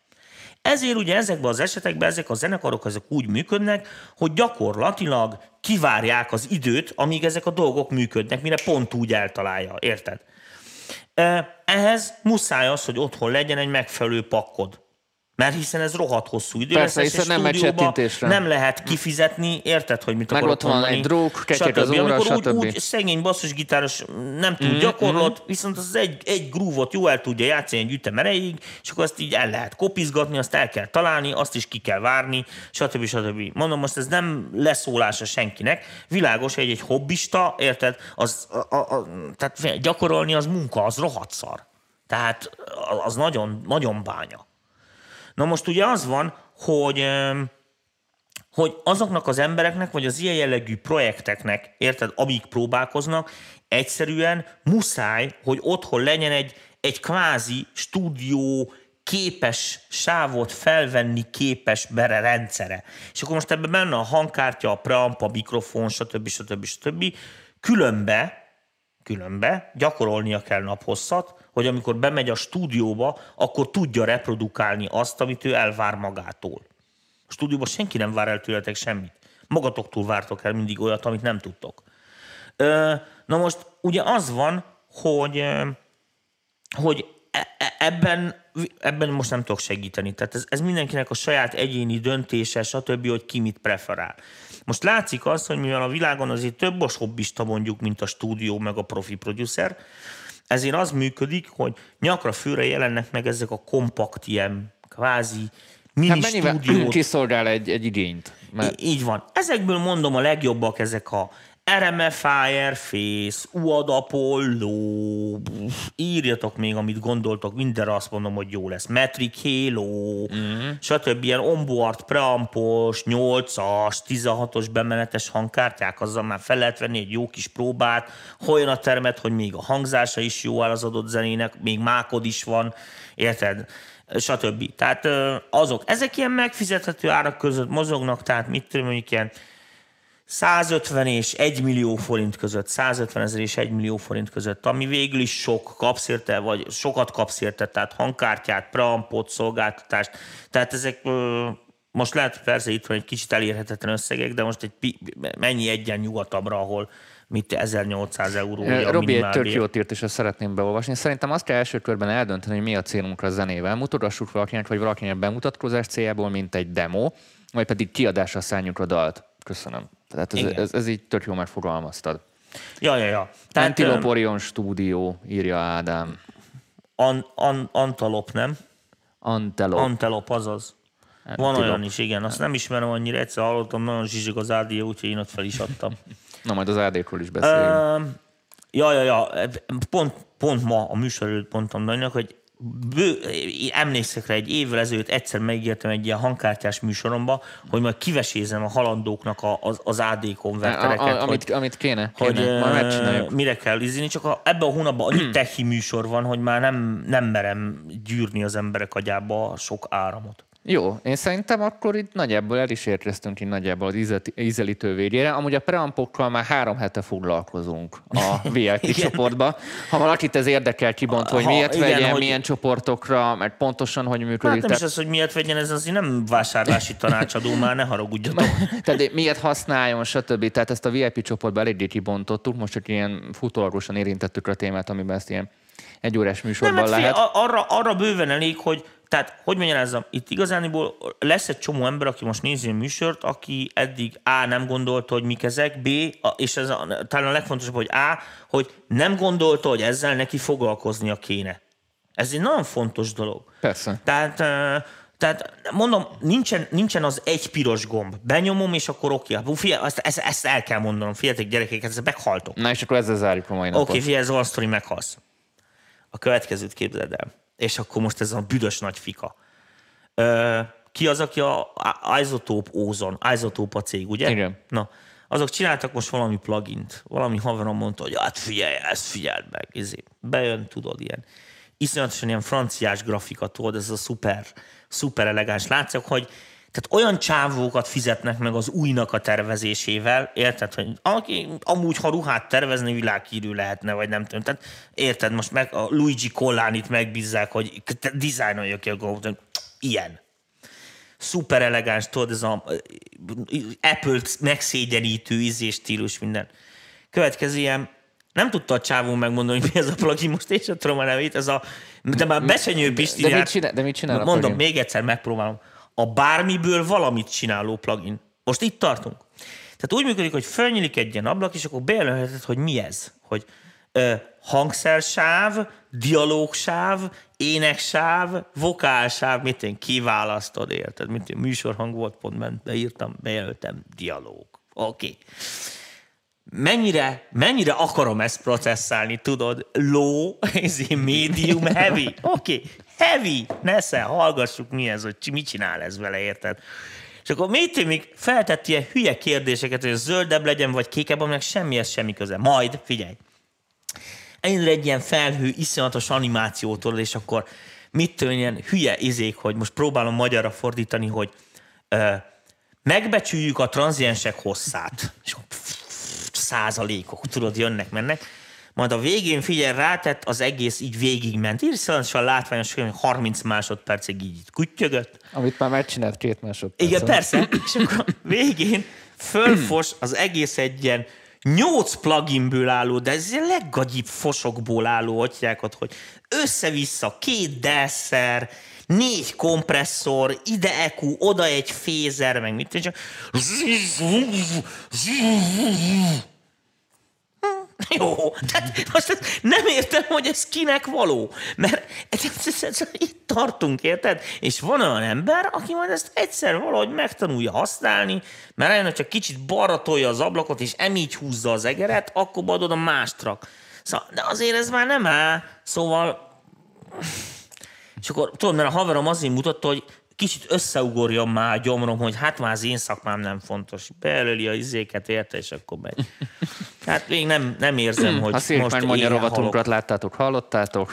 Ezért ugye ezekben az esetekben ezek a zenekarok ezek úgy működnek, hogy gyakorlatilag kivárják az időt, amíg ezek a dolgok működnek, mire pont úgy eltalálja. Érted? Ehhez muszáj az, hogy otthon legyen egy megfelelő pakkod. Mert hiszen ez rohadt hosszú idő. Persze, lesz, hiszen nem megy stúdióba csettintésre. Nem lehet kifizetni, érted, hogy mit Meg akarok ott van mondani? egy drók, ketyeg az óra, Amikor úgy, stb. úgy szegény basszusgitáros nem tud mm, gyakorlott, viszont az egy, egy grúvot jó el tudja játszani egy ütem erejéig, és akkor azt így el lehet kopizgatni, azt el kell találni, azt is ki kell várni, stb. stb. Mondom, most ez nem leszólása senkinek. Világos, hogy egy hobbista, érted, az, a, a, a, tehát gyakorolni az munka, az rohadt szar. Tehát az nagyon, nagyon bánya. Na most ugye az van, hogy hogy azoknak az embereknek, vagy az ilyen jellegű projekteknek, érted, amíg próbálkoznak, egyszerűen muszáj, hogy otthon legyen egy, egy kvázi stúdió képes sávot felvenni képes bere rendszere. És akkor most ebben benne a hangkártya, a preamp, a mikrofon, stb. stb. stb. Különbe, különbe gyakorolnia kell naphosszat, hogy amikor bemegy a stúdióba, akkor tudja reprodukálni azt, amit ő elvár magától. A stúdióban senki nem vár el tőletek semmit. Magatoktól vártok el mindig olyat, amit nem tudtok. Na most ugye az van, hogy, hogy ebben, ebben most nem tudok segíteni. Tehát ez, ez mindenkinek a saját egyéni döntése, stb., hogy ki mit preferál. Most látszik az, hogy mivel a világon azért több a hobbista mondjuk, mint a stúdió, meg a profi producer, ezért az működik, hogy nyakra főre jelennek meg ezek a kompakt ilyen kvázi mini Hát mennyivel kiszolgál egy, egy igényt? Mert Így van. Ezekből mondom a legjobbak ezek a RMF Fireface, UAD Apollo, írjatok még, amit gondoltok, mindenre azt mondom, hogy jó lesz. Metric Halo, mm. stb. Ilyen onboard preampos, 8-as, 16-os bemenetes hangkártyák, azzal már fel lehet venni egy jó kis próbát, olyan a termet, hogy még a hangzása is jó áll az adott zenének, még mákod is van, érted? stb. Tehát azok, ezek ilyen megfizethető árak között mozognak, tehát mit tudom, mondjuk ilyen 150 és 1 millió forint között, 150 ezer és 1 millió forint között, ami végül is sok, kapsz érte, vagy sokat kapsz érte, tehát hangkártyát, preampot, szolgáltatást, tehát ezek most lehet persze itt van egy kicsit elérhetetlen összegek, de most egy mennyi egyen nyugatabbra, ahol mit 1800 euró. a Robi egy tök jót írt, és ezt szeretném beolvasni. Szerintem azt kell első körben eldönteni, hogy mi a célunkra a zenével. Mutatassuk valakinek, vagy valakinek bemutatkozás céljából, mint egy demo, vagy pedig kiadásra szálljuk a dalt. Köszönöm. Tehát ez, ez, ez így tök jó megfogalmaztad. Ja, ja, ja. Tehát, Antilope Orion stúdió, írja Ádám. An, an, Antalop, nem? Antelop. Antelop, azaz. Van olyan is, igen. Azt nem ismerem annyira, egyszer hallottam, nagyon zsizsig az AD, úgyhogy én ott fel is adtam. [LAUGHS] Na, majd az AD-król is beszélünk. Uh, ja, ja, ja. Pont, pont ma a műsor előtt mondtam Daninak, hogy bő, emlékszek rá, egy évvel ezelőtt egyszer megírtam egy ilyen hangkártyás műsoromba, hogy majd kivesézem a halandóknak a, az, az AD konvertereket. A, a, amit, hogy, amit kéne, kéne. Hogy, majd mire kell izini, csak a, ebben a hónapban annyi techi műsor van, hogy már nem, nem merem gyűrni az emberek agyába sok áramot. Jó, én szerintem akkor itt nagyjából el is érkeztünk itt nagyjából az ízelítő végére. Amúgy a preampokkal már három hete foglalkozunk a [LAUGHS] VIP csoportba. Ha valakit ez érdekel kibont, hogy miért igen, vegyen, hogy... milyen csoportokra, mert pontosan hogy működik. Hát nem is az, hogy miért vegyen, ez azért nem vásárlási tanácsadó, már ne haragudjatok. [LAUGHS] Tehát miért használjon, stb. Tehát ezt a VIP csoportba eléggé kibontottuk, most csak ilyen futólagosan érintettük a témát, amiben ezt ilyen egy órás műsorban nem, hát lehet. Fél, arra, arra bőven elég, hogy tehát, hogy magyarázzam, itt igazániból lesz egy csomó ember, aki most nézi a műsort, aki eddig A. nem gondolta, hogy mik ezek, B. és ez a, talán a legfontosabb, hogy A. hogy nem gondolta, hogy ezzel neki foglalkoznia kéne. Ez egy nagyon fontos dolog. Persze. Tehát, tehát mondom, nincsen, nincsen az egy piros gomb. Benyomom, és akkor oké. Okay. ezt, ezt, ezt, el kell mondanom. Figyeljetek, gyerekek, ezt meghaltok. Na, és akkor ezzel zárjuk a mai napot. Oké, okay, ez a sztori meghalsz. A következőt képzeld el és akkor most ez a büdös nagy fika. Ö, ki az, aki a Isotope Ozon, Isotope a cég, ugye? Igen. Na, azok csináltak most valami plugint. Valami haverom mondta, hogy hát figyelj, ezt figyeld meg. Izé. Bejön, tudod, ilyen iszonyatosan ilyen franciás grafika, tudod, ez a szuper, szuper elegáns. Látszik, hogy tehát olyan csávókat fizetnek meg az újnak a tervezésével, érted, hogy aki amúgy, ha ruhát tervezni, világhírű lehetne, vagy nem tudom. Tehát érted, most meg a Luigi Collánit megbízzák, hogy dizájnolja ki a gót, ilyen. Szuper elegáns, tudod, ez a Apple-t megszégyenítő ízés stílus, minden. Következő ilyen, nem tudta a csávó megmondani, hogy mi ez a plugin, most én sem tudom a nevét, ez a, de már besenyő Pisti. De, mit csinál, de mit csinál Mondom, még egyszer megpróbálom a bármiből valamit csináló plugin. Most itt tartunk. Tehát úgy működik, hogy fölnyílik egy ilyen ablak, és akkor bejelölheted, hogy mi ez. Hogy ö, hangszersáv, dialógsáv, éneksáv, vokálsáv, mit én kiválasztod, érted? Mint én műsorhang volt, pont ment, beírtam, bejelöltem, dialóg. Oké. Okay. Mennyire, mennyire akarom ezt processzálni, tudod? Low, [LAUGHS] medium, heavy. Oké, okay heavy, nesze, hallgassuk mi ez, hogy mit csinál ez vele, érted? És akkor mit még feltett ilyen hülye kérdéseket, hogy zöldebb legyen, vagy kékebb, aminek semmihez semmi köze. Majd, figyelj, elindul egy ilyen felhő, iszonyatos animációtól, és akkor mit tudom, ilyen hülye izék, hogy most próbálom magyarra fordítani, hogy ö, megbecsüljük a tranziensek hosszát. És akkor százalékok, tudod, jönnek, mennek majd a végén figyelj, rátett, az egész így végigment. Írszalatosan látványos, hogy 30 másodpercig így kuttyögött. Amit már megcsinált két másodperc. Igen, persze. És akkor végén fölfos az egész egy ilyen nyolc pluginből álló, de ez a leggagyibb fosokból álló atyákat, hogy össze-vissza két deszer, négy kompresszor, ide EQ, oda egy fézer, meg mit, csak [LAUGHS] Jó, tehát most nem értem, hogy ez kinek való. Mert itt tartunk, érted? És van olyan ember, aki majd ezt egyszer valahogy megtanulja használni, mert olyan, csak kicsit balra az ablakot, és emígy húzza az egeret, akkor adod a mástrak. Szóval, de azért ez már nem áll. Szóval... És akkor tudod, mert a haverom azért mutatta, hogy kicsit összeugorjon már a gyomrom, hogy hát már az én szakmám nem fontos. Beelöli a izéket, érte, és akkor megy. Hát még nem, nem érzem, hogy a most mondja rovatunkat láttátok, hallottátok.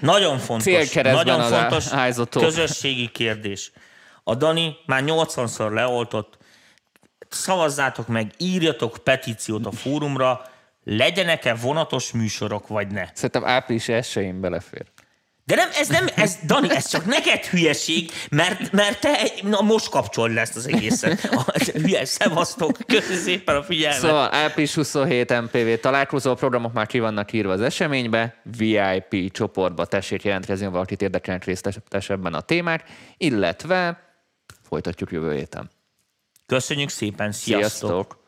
Nagyon fontos, nagyon fontos közösségi kérdés. A Dani már 80-szor leoltott, szavazzátok meg, írjatok petíciót a fórumra, legyenek-e vonatos műsorok, vagy ne. Szerintem április 1 belefér. De nem, ez nem, ez, Dani, ez csak neked hülyeség, mert, mert te egy, na most kapcsol lesz az egészet. A, hülye, szevasztok, köszönöm szépen a figyelmet. Szóval április 27 MPV találkozó programok már ki vannak írva az eseménybe, VIP csoportba tessék jelentkezni, ha valakit érdekelnek részletesebben a témák, illetve folytatjuk jövő héten. Köszönjük szépen, sziasztok! sziasztok.